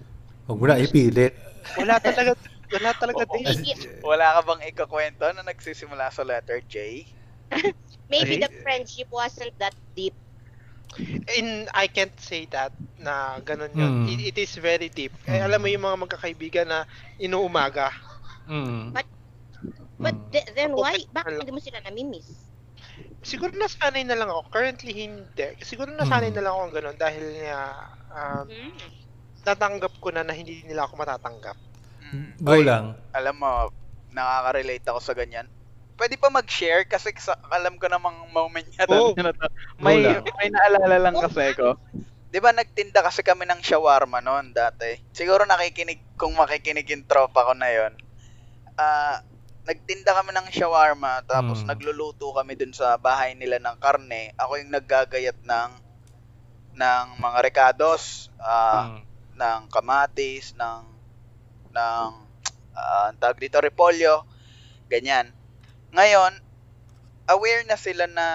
Huwag mo na ipilit. Wala talaga, wala talaga *laughs* din. Wala ka bang ikakwento na nagsisimula sa letter J? *laughs* Maybe Ay. the friendship wasn't that deep. In, I can't say that na ganun yun. Hmm. It, it is very deep. Eh, Hmm. alam mo yung mga magkakaibigan na inuumaga. Mm. But- But Mm. th- then why? Bakit hindi mo sila namimiss? Siguro nasanay na lang ako. Currently, hindi. Siguro nasanay Hmm. na lang ako ng ganun dahil nga um, Hmm. natanggap ko na na hindi nila ako matatanggap. Mm. Go Oy, lang. Alam mo, nakaka-relate ako sa ganyan. Pwede pa mag-share kasi sa, alam ko namang moment niya. Ano to? may, Wala. may naalala lang kasi ko. Di ba nagtinda kasi kami ng shawarma noon dati? Siguro nakikinig, kung makikinig yung tropa ko na yon. Ah, nagtinda kami ng shawarma tapos Hmm. nagluluto kami dun sa bahay nila ng karne. Ako yung naggagayat ng ng mga recados, ah, Mm. ng kamatis, ng ng ah, ang tawag dito repolyo, ganyan. Ngayon, aware na sila na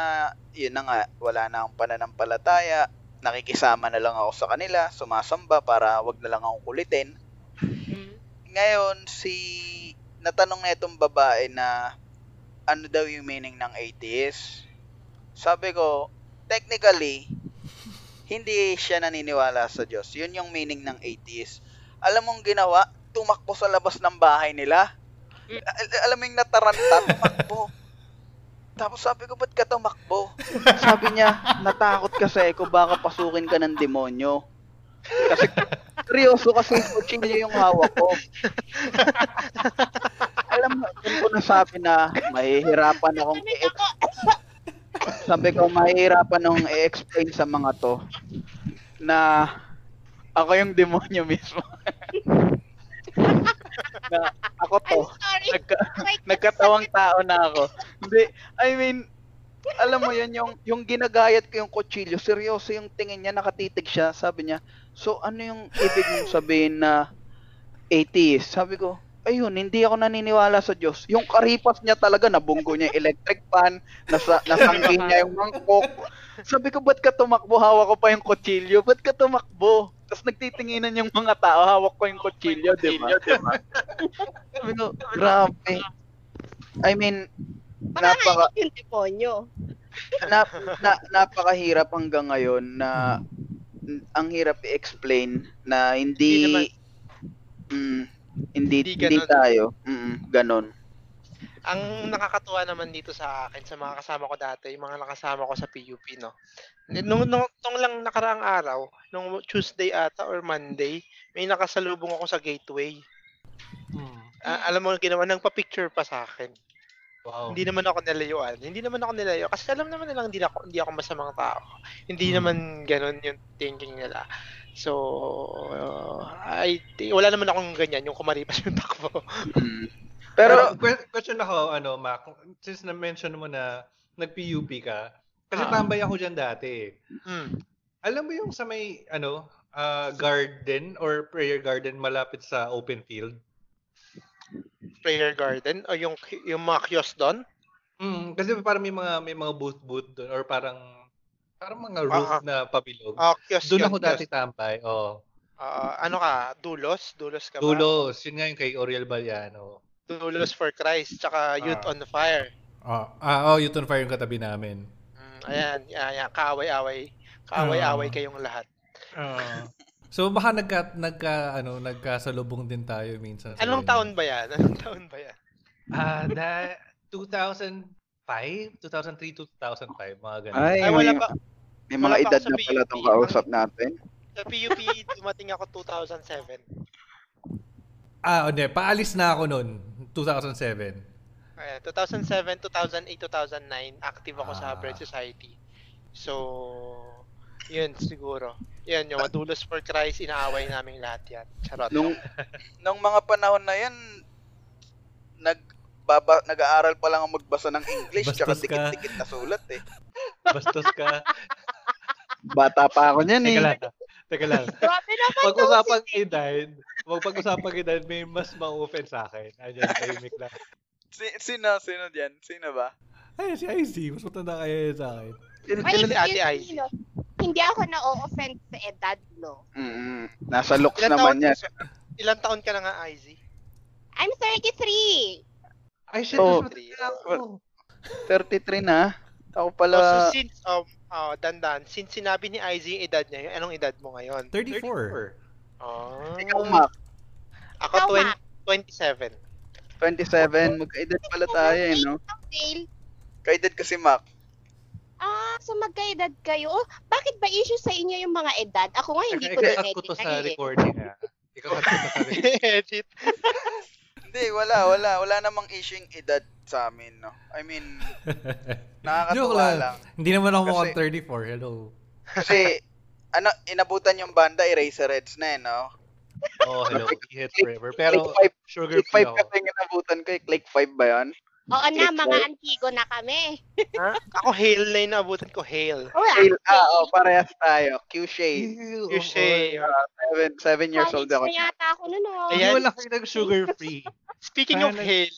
yun na nga, wala na akong pananampalataya, nakikisama na lang ako sa kanila, sumasamba para wag na lang akong kulitin. Hmm. Ngayon, si natanong na itong babae na ano daw yung meaning ng atheist. Sabi ko, technically, hindi siya naniniwala sa Diyos. Yun yung meaning ng atheist. Alam mong ginawa, tumakbo sa labas ng bahay nila. Al- alam mo yung nataranta, tumakbo. Tapos sabi ko, ba't ka tumakbo? Sabi niya, natakot kasi ako baka pasukin ka ng demonyo. Kasi, seryoso kasi kutsilyo yung hawak ko. Alam mo, doon ko nasabi na mahihirapan akong Sabi i- ako, sabi ko mahihirapan akong i-explain sa mga to na ako yung demonyo mismo. *laughs* na ako to. Nagka, *laughs* nagkatawang tao na ako. Hindi, I mean, alam mo yun, yung, yung ginagayat ko yung kutsilyo, seryoso yung tingin niya, nakatitig siya, sabi niya, so ano yung ibig mong sabihin na atheist? Sabi ko, ayun, hindi ako naniniwala sa Diyos. Yung karipas niya talaga, nabunggo niya yung electric fan, nasa, nasangkin *laughs* niya yung mangkok. Sabi ko, ba't ka tumakbo? Hawak ko pa yung kutsilyo. Ba't ka tumakbo? Tapos nagtitinginan yung mga tao, hawak ko yung kutsilyo, di ba? *laughs* Sabi ko, grabe. I mean, napaka, yung demonyo. na, na, napakahirap hanggang ngayon na ang hirap i-explain na hindi mm, hindi, Hindi hindi, ganon. tayo mm, ganon. Ang nakakatuwa naman dito sa akin, sa mga kasama ko dati, yung mga nakasama ko sa PUP, no? Nung, nung, nung lang nakaraang araw, nung Tuesday ata or Monday, may nakasalubong ako sa gateway. Mm. Ah, alam mo, ginawa ng pa-picture pa sa akin. Wow. Hindi naman ako nilayuan. Hindi naman ako nilayo. Kasi alam naman nilang hindi ako, hindi ako masamang tao. Hindi Hmm. naman ganun yung thinking nila. So, uh, I, wala naman akong ganyan, yung kumaripas yung takbo. Mm. *laughs* Pero, Pero que- question ako, ano, Mac, since na-mention mo na nag-PUP ka, kasi Ah. tambay ako dyan dati. Mm. Alam mo yung sa may, ano, ah, garden or prayer garden malapit sa open field? Prayer garden, o yung, yung mga kiosk doon. Mm, kasi parang may mga may mga booth-booth doon or parang parang mga roof Ah, ah. na pabilog. Ah, kiosk doon ako dati tambay. Oh. Ah, ano ka, Dulos? Dulos ka ba? Dulos, yun nga yung kay Oriel Baliano. Dulos for Christ, tsaka Youth Ah. on Fire. Oh, ah, oh, Youth on Fire yung katabi namin. Mm, ayan, ayan, kaaway-away. Kaaway-away Ah. kayong lahat. So baka nagka nagka ano nagkasalubong din tayo minsan. sa Anong taon ba yan? Anong taon ba yan? Ah, na 2005, 2003 to 2005, mga ganun. Ay, Ay, wala may, pa. may mga edad sa na pala PUP. itong kausap natin. Sa PUP, *laughs* dumating ako 2007. Ah, hindi. Paalis na ako noon. 2007. Ayan, 2007, 2008, 2009, active ako sa Ah. Bread Society. So, yun siguro. Yan, yung Madulos for Christ, inaaway namin lahat yan. Charot. Nung, *laughs* Nung mga panahon na yan, nag baba, nag-aaral pa lang ang magbasa ng English tsaka Bastos ka. dikit-dikit na sulat eh. *laughs* Bastos ka. bata pa ako niyan eh. Teka lang. Teka lang. Pag-usapang edad, wag pag-usapang edad, may mas ma-offend sa akin. Ayan, tahimik lang. Si, sino, sino diyan? Sino ba? Ay, si IC. Mas matanda kaya yun sa akin. Ay, si Ate no? Hindi ako na-offend sa edad, no? Mm, nasa looks Ilan naman taon, yan. ilan taon ka na nga, Izzy? I'm 33. Ay, shit. Oh. ako. 33 na. Ako Oh, pala, so since, um, oh, dandan, since sinabi ni Izzy yung edad niya, yung anong edad mo ngayon? 34. Oh, ikaw Mac, ako Ikaw, 20, Mac. 27. 27, magkaedad pala tayo eh, no? Kaedad ko si Mac. ah, so magkaedad kayo. Oh, bakit ba issue sa inyo yung mga edad? Ako nga hindi ko na ko to sa eh. recording, ha? Ikakat ko to sa *laughs* recording. Edit. Hindi, wala, wala. Wala namang issue yung edad sa amin, no? I mean, *laughs* nakakatuwa lang. lang. Hindi naman ako mukhang 34. Hello. Kasi, ano, inabutan yung banda, Eraserheads na eh, no? Oh, hello. Hit forever. Pero, Click sugar Click free 5 ako. kasi yung inabutan ko eh. Click 5 ba yan? Oo na, mga antigo na kami. *laughs* Ha? Ako hail na yung naabutan ko, hail. Oh, Hail, ah, oh, parehas tayo. Q-Shade. You say, Seven, seven years old ako. na yata ako nun, oh. Ayan. Wala kayo nag-sugar free. speaking of Sana- hail,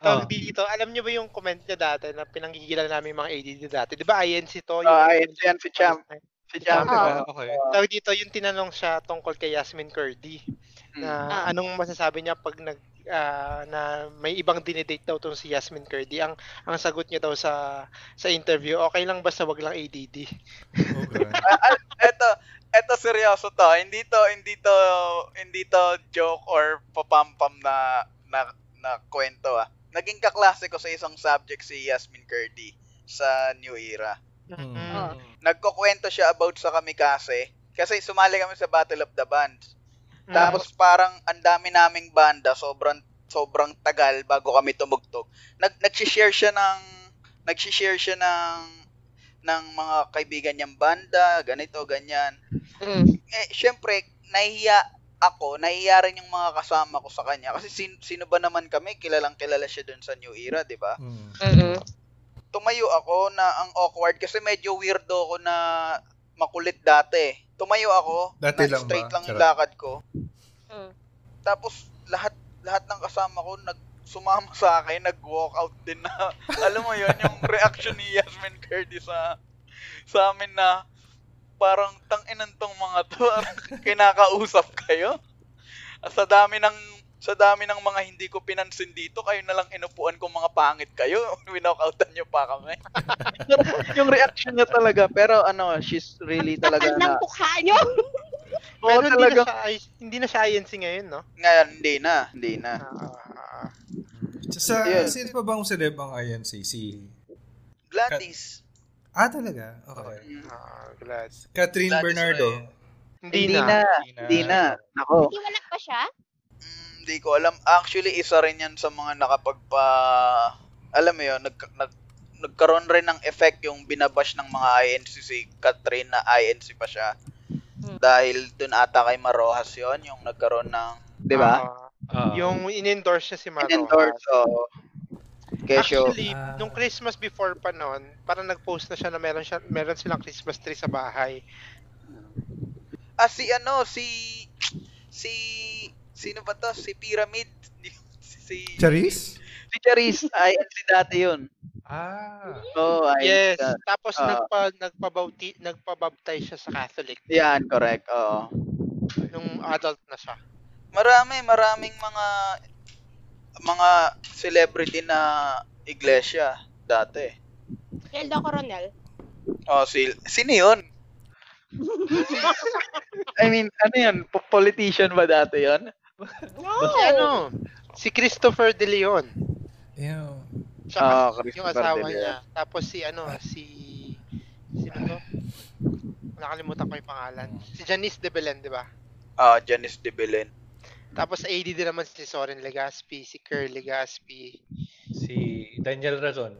Oh. tawag dito, alam niyo ba yung comment niya dati na pinanggigilan namin yung mga ADD dati? Di ba INC to? Oh, INC yan, si Champ. Si Champ. Oo. Diba? Okay. Tawag dito, yung tinanong siya tungkol kay Yasmin Curdy. Na Ah. anong masasabi niya pag nag ah, na may ibang dinedate daw tong si Yasmin Curdy. Ang ang sagot niya daw sa sa interview, okay lang basta wag lang ADD. okay. *laughs* eto, eto seryoso to. Hindi to, hindi to, hindi to joke or papampam na, na, na kwento ah. Naging kaklase ko sa isang subject si Yasmin Curdy sa New Era. Mm. Nagkukwento siya about sa kamikase kasi sumali kami sa Battle of the Bands. Mm. Tapos parang ang dami naming banda, sobrang sobrang tagal bago kami tumugtog. Nag nagsi-share siya ng nagsi-share siya ng ng mga kaibigan niyang banda, ganito, ganyan. Mm. Eh syempre, nahiya ako, nahiya rin yung mga kasama ko sa kanya kasi sin, sino ba naman kami, kilalang kilala siya dun sa New Era, 'di ba? Mm. Mm-mm. Tumayo ako na ang awkward kasi medyo weirdo ako na makulit dati. Tumayo ako, Dati lang straight ba? lang yung Charot. lakad ko. Mm. Tapos lahat lahat ng kasama ko nag sumama sa akin, nag-walk out din na *laughs* alam mo yon yung reaction ni Yasmin Curdy sa sa amin na parang tang tong mga to *laughs* kinakausap kayo. Sa dami ng sa dami ng mga hindi ko pinansin dito, kayo na lang inupuan kong mga pangit kayo. *laughs* Winokoutan niyo pa kami. *laughs* yung reaction niya talaga. Pero ano, she's really talaga na. mukha nyo. *laughs* Oo, Pero hindi talaga. na siya I- hindi na siya INC ngayon, no? Ngayon, hindi na. Hindi na. Ah, Sa, Yeah. sino pa bang celeb ang INC? Si... Gladys. Ah, talaga? Okay. Mm. ah, glad. Catherine Gladys Bernardo. Hindi, Hindi na. na. Hindi na. Nako. Hindi wala pa siya? Hindi ko alam. Actually, isa rin yan sa mga nakapagpa... Alam mo yun, nag, nag, nagkaroon rin ng effect yung binabash ng mga INC si Catherine na INC pa siya. Hmm. Dahil dun ata kay Marojas yon yung nagkaroon ng... Di ba? Ah, Ah. yung in-endorse niya si Maro. In-endorse. Oo. Kesyo. Actually, Ah. nung Christmas before pa noon, parang nag-post na siya na meron siya meron silang Christmas tree sa bahay. Ah, si ano, si... Si... Sino ba to? Si Pyramid. *laughs* Si... Charis? Si Charis, INC dati yun. Ah. Oo, oh, Yes, INC. tapos Ah. nagpa nagpabauti nagpabaptize siya sa Catholic Yan, correct. Oo. nung adult na siya. Marami, maraming mga... Mga celebrity na iglesia dati. Eldo Coronel. Oh, si... Sino yun? *laughs* I mean, ano yun? Po- Politician ba dati yun? No. Si ano? Si Christopher De Leon. Yeah. Tsaka Ah, Chris yung asawa niya. Tapos si ano, si... Sino to? Nakalimutan ko yung pangalan. Si Janice de Belen, di ba? Ah, Janice de Belen. Tapos AD din naman si Soren Legaspi, si Kerr Legaspi. Si Daniel Razon.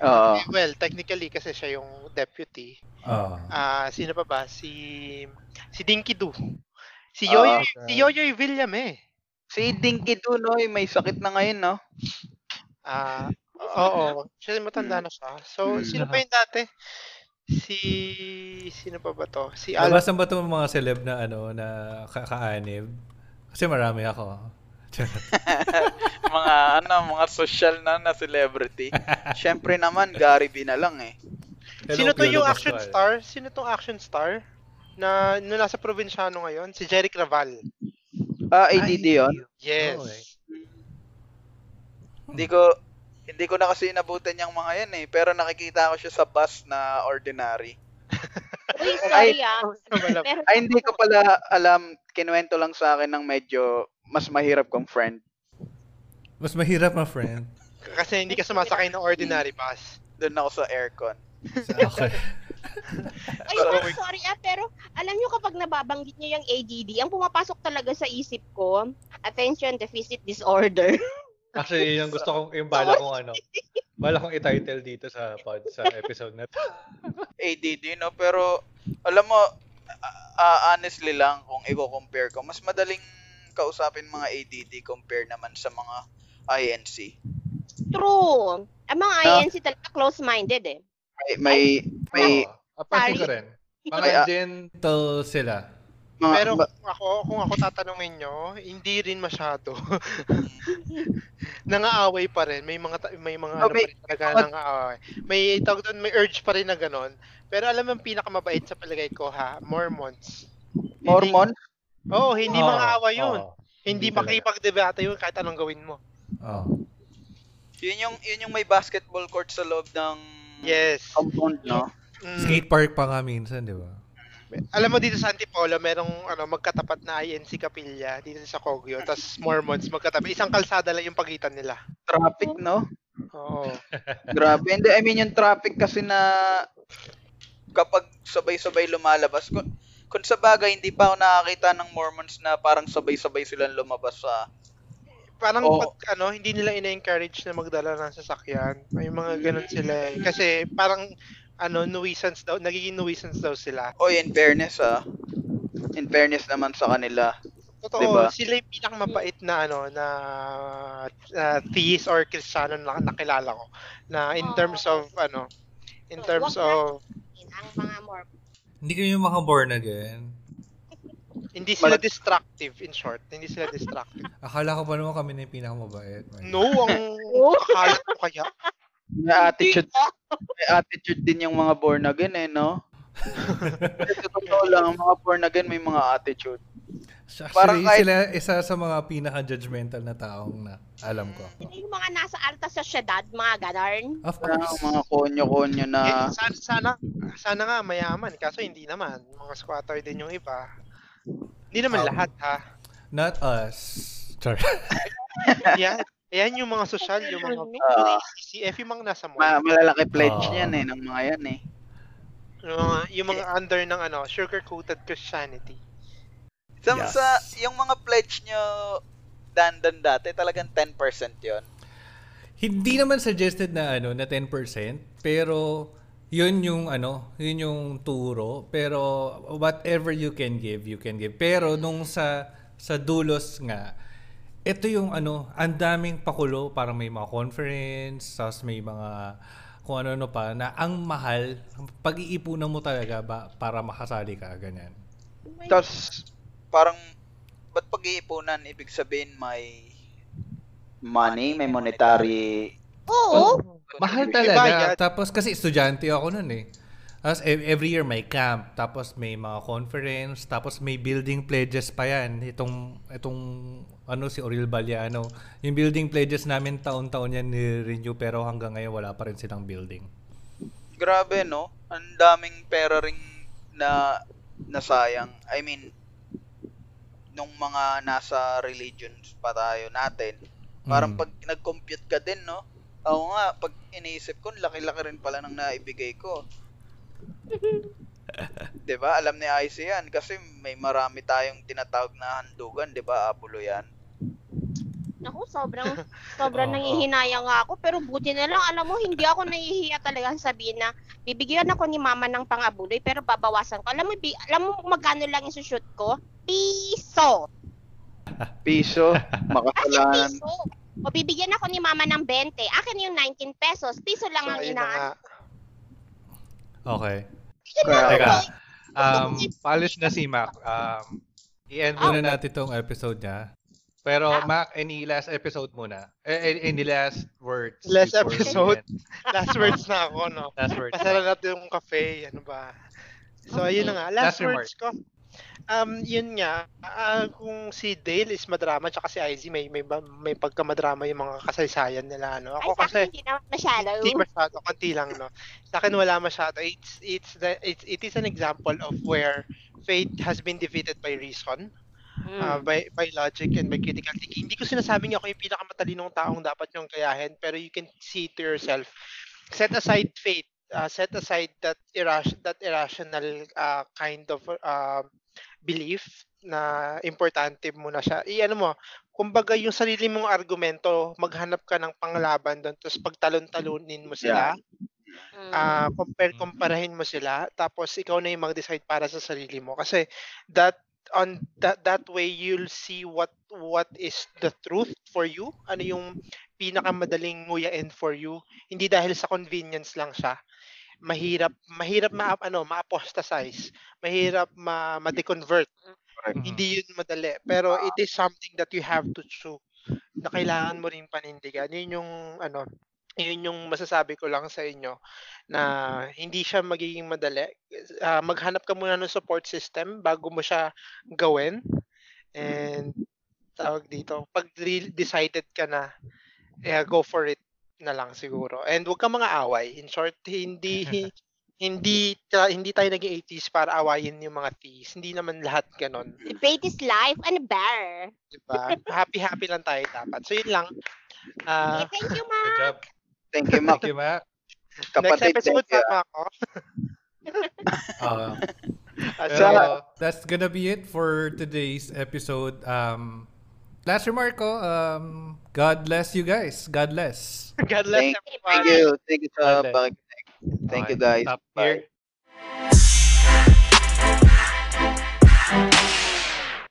Oo. Eh, well, technically kasi siya yung deputy. Ah. Ah, sino pa ba? Si si Dinky Du. Si Ah, Yoyoy, okay. si Yoyoy William eh. Si Dinky Dunoy, may sakit na ngayon, no? Ah, oo. Siya matanda na siya. So, Hmm. sino pa yung dati? Si sino pa ba to? Si Al Nabasa ba itong mga celeb na ano, na ka- kaanib? Kasi marami ako. *laughs* mga ano, mga social na na celebrity. Syempre naman Gary V na lang eh. Sino to yung action star? Sino tong action star? Na, na nasa probinsyano ngayon? Si Jeric Raval. Ah, ADD yun? Yes. Okay. Hindi ko hindi ko na kasi inabutan yung mga yan eh. Pero nakikita ko siya sa bus na ordinary. *laughs* Uy, sorry ah. *laughs* Ay, hindi ko pala alam. Kinuwento lang sa akin ng medyo mas mahirap kong friend. Mas mahirap na friend. Kasi hindi ka sumasakay ng ordinary bus. Doon ako sa aircon. *laughs* Okay. ay, sorry, sorry ah, pero alam nyo kapag nababanggit nyo yung ADD, ang pumapasok talaga sa isip ko, attention deficit disorder. *laughs* Actually, yun yung gusto kong, yung bala kong ano, bala kong i-title dito sa pod, sa episode na to. *laughs* ADD no, pero alam mo ah, honestly lang kung i-compare ko, mas madaling kausapin mga ADD compare naman sa mga INC. True. Ang mga Ah. INC talaga close-minded eh. May, may, may, Oo, Napansin ko rin. Mga gentle sila. mga, Pero ba- kung ako, kung ako tatanungin nyo, hindi rin masyado. *laughs* Nangaaway pa rin. May mga ta- may mga Oh, ano may- pa rin talaga nangaaway. May tawag doon, may urge pa rin na ganon. Pero alam mo ang pinakamabait sa palagay ko ha, Mormons. Mormon? Hindi, oh, hindi Oo, mga away yun. oo. Hindi Hindi makipagdebate yun kahit anong gawin mo. Oo. Yun yung yun yung may basketball court sa loob ng Yes. Compound, no? Mm. Skate park pa nga minsan, di ba? Alam mo dito sa Antipolo, merong ano magkatapat na INC Kapilya dito sa Kogyo, tapos Mormons magkatabi. Isang kalsada lang yung pagitan nila. Traffic, no? Oo. *laughs* Grabe. Hindi, I mean yung traffic kasi na kapag sabay-sabay lumalabas. Kung, kung sa bagay, hindi pa ako nakakita ng Mormons na parang sabay-sabay silang lumabas sa... Parang Oo. pag ano, hindi nila ina-encourage na magdala ng sasakyan. May mga ganun sila eh. Kasi parang ano, nuisance daw, nagiging nuisance daw sila. Oy, in fairness ah. in fairness naman sa kanila. Totoo, Diba? sila yung pinakamabait na ano na uh, theist or Kristiyano na nakilala ko. Na in Oo. terms of ano, in terms Wag of Ang mga more Hindi kayo mga born again. Hindi sila Mal- destructive in short, hindi sila destructive. Akala ko pa naman kami na yung pinakamabait. No, ang *laughs* akala ko kaya May attitude, may attitude din yung mga born again eh, no? *laughs* Kasi totoo lang, ang mga born again may mga attitude. Actually, Parang kahit- sila isa sa mga pinaka-judgmental na taong na alam ko. Yung mga nasa alta sa syudad, mga ganarn. Of Parang course. mga konyo-konyo na Eh, sana, sana, sana nga mayaman, kaso hindi naman. Mga squatter din yung iba. Hindi naman Um, lahat ha. Not us. Char. *laughs* Yan, yan yung mga sosyal, yung mga Ah. CF, yung mga nasa mall. ma- malalaki pledge Ah. niyan eh, ng mga yan eh. Yung mga, yung mga under ng ano, sugar-coated Christianity. Sa, Yes. sa yung mga pledge nyo, dandan dati, talagang 10% yon Hindi naman suggested na ano na 10%, pero yun yung ano, yun yung turo, pero whatever you can give, you can give. Pero nung sa sa dulos nga, ito yung ano, ang daming pakulo, parang may mga conference, tapos may mga kung ano-ano pa, na ang mahal, pag-iipunan mo talaga ba para makasali ka, ganyan. Tapos, Parang, ba't pag-iipunan? Ibig sabihin may... money, may monetary Oo. Mahal May talaga. Tapos kasi estudyante ako nun eh. Tapos ev- every year may camp, tapos may mga conference, tapos may building pledges pa yan. Itong, itong ano si Oril Baliano. Yung building pledges namin taon-taon yan ni-renew pero hanggang ngayon wala pa rin silang building. Grabe, no? Ang daming pera ring na nasayang. I mean, nung mga nasa religions pa tayo natin, Parang Mm. pag nag-compute ka din, no? Ako nga, pag iniisip ko, laki-laki rin pala ng naibigay ko. *laughs* 'Di ba? Alam ni IC yan kasi may marami tayong tinatawag na handugan, 'di ba? Abulo yan. Naku, sobrang, *laughs* sobrang Oo. nangihinayang nga ako. Pero buti na lang, alam mo, hindi ako nahihiya talaga sabihin na bibigyan ako ni mama ng pangabuloy pero babawasan ko. Alam mo, bi- alam mo magkano lang yung shoot ko? Piso! Piso, *laughs* makasalanan. piso! O bibigyan ako ni mama ng 20. Akin yung 19 pesos. Piso lang So, ang ayun na nga. inaan. Okay. Kaya, Teka. Um, palis na si Mac. Um, i-end Ah. muna natin tong episode niya. Pero Ah. Mac, any last episode muna? Eh, eh, any last words? Last episode? *laughs* Last words na ako, no? Last words. Pasara natin yung cafe, ano ba? So, Okay. ayun na nga. Last, Last words ko. Um, yun nga, ah, kung si Dale is madrama, tsaka si IZ may, may, may pagkamadrama yung mga kasaysayan nila, no? Ay, Ako sa kasi, hindi naman masyado. hindi masyado, konti lang, no? Sa akin wala masyado. It's, it's, the, it's, it is an example of where faith has been defeated by reason. Mm. uh, by, by logic and by critical thinking. Hindi ko sinasabing ako yung pinakamatalinong taong dapat yung kayahin, pero you can see to yourself. Set aside faith, uh, set aside that, irras- that irrational uh, kind of uh, belief na importante mo na siya. I-ano mo, kumbaga yung sarili mong argumento, maghanap ka ng panglaban doon, tapos pagtalon-talunin mo sila, Mm. ah compare kumparahin mo sila tapos ikaw na yung mag-decide para sa sarili mo kasi that on that that way you'll see what what is the truth for you ano yung pinakamadaling nguyain for you hindi dahil sa convenience lang siya mahirap mahirap ma ano ma-apostatize mahirap ma ma-deconvert Mhm. hindi yun madali pero it is something that you have to chew na kailangan mo rin panindigan yun yung ano yun yung masasabi ko lang sa inyo na hindi siya magiging madali. Ah, maghanap ka muna ng support system bago mo siya gawin. And tawag dito, pag decided ka na, eh, go for it na lang siguro. And huwag ka mga away. In short, hindi *laughs* hindi ta- hindi tayo naging 80s para awayin yung mga T's. Hindi naman lahat ganon. Debate is life and bear. Diba? Happy-happy lang tayo dapat. So yun lang. Ah, Okay, thank you, Ma. Good job. thank you, Mac. Thank you, Mac. next Kapatid, episode thank you. pa ako. *laughs* Uh, Ah, Pero so, that's gonna be it for today's episode. Um, last remark ko, um, God bless you guys. God bless. God bless Thank- everyone. Thank you. Thank you pakikinig. Thank you, guys. Bye. here.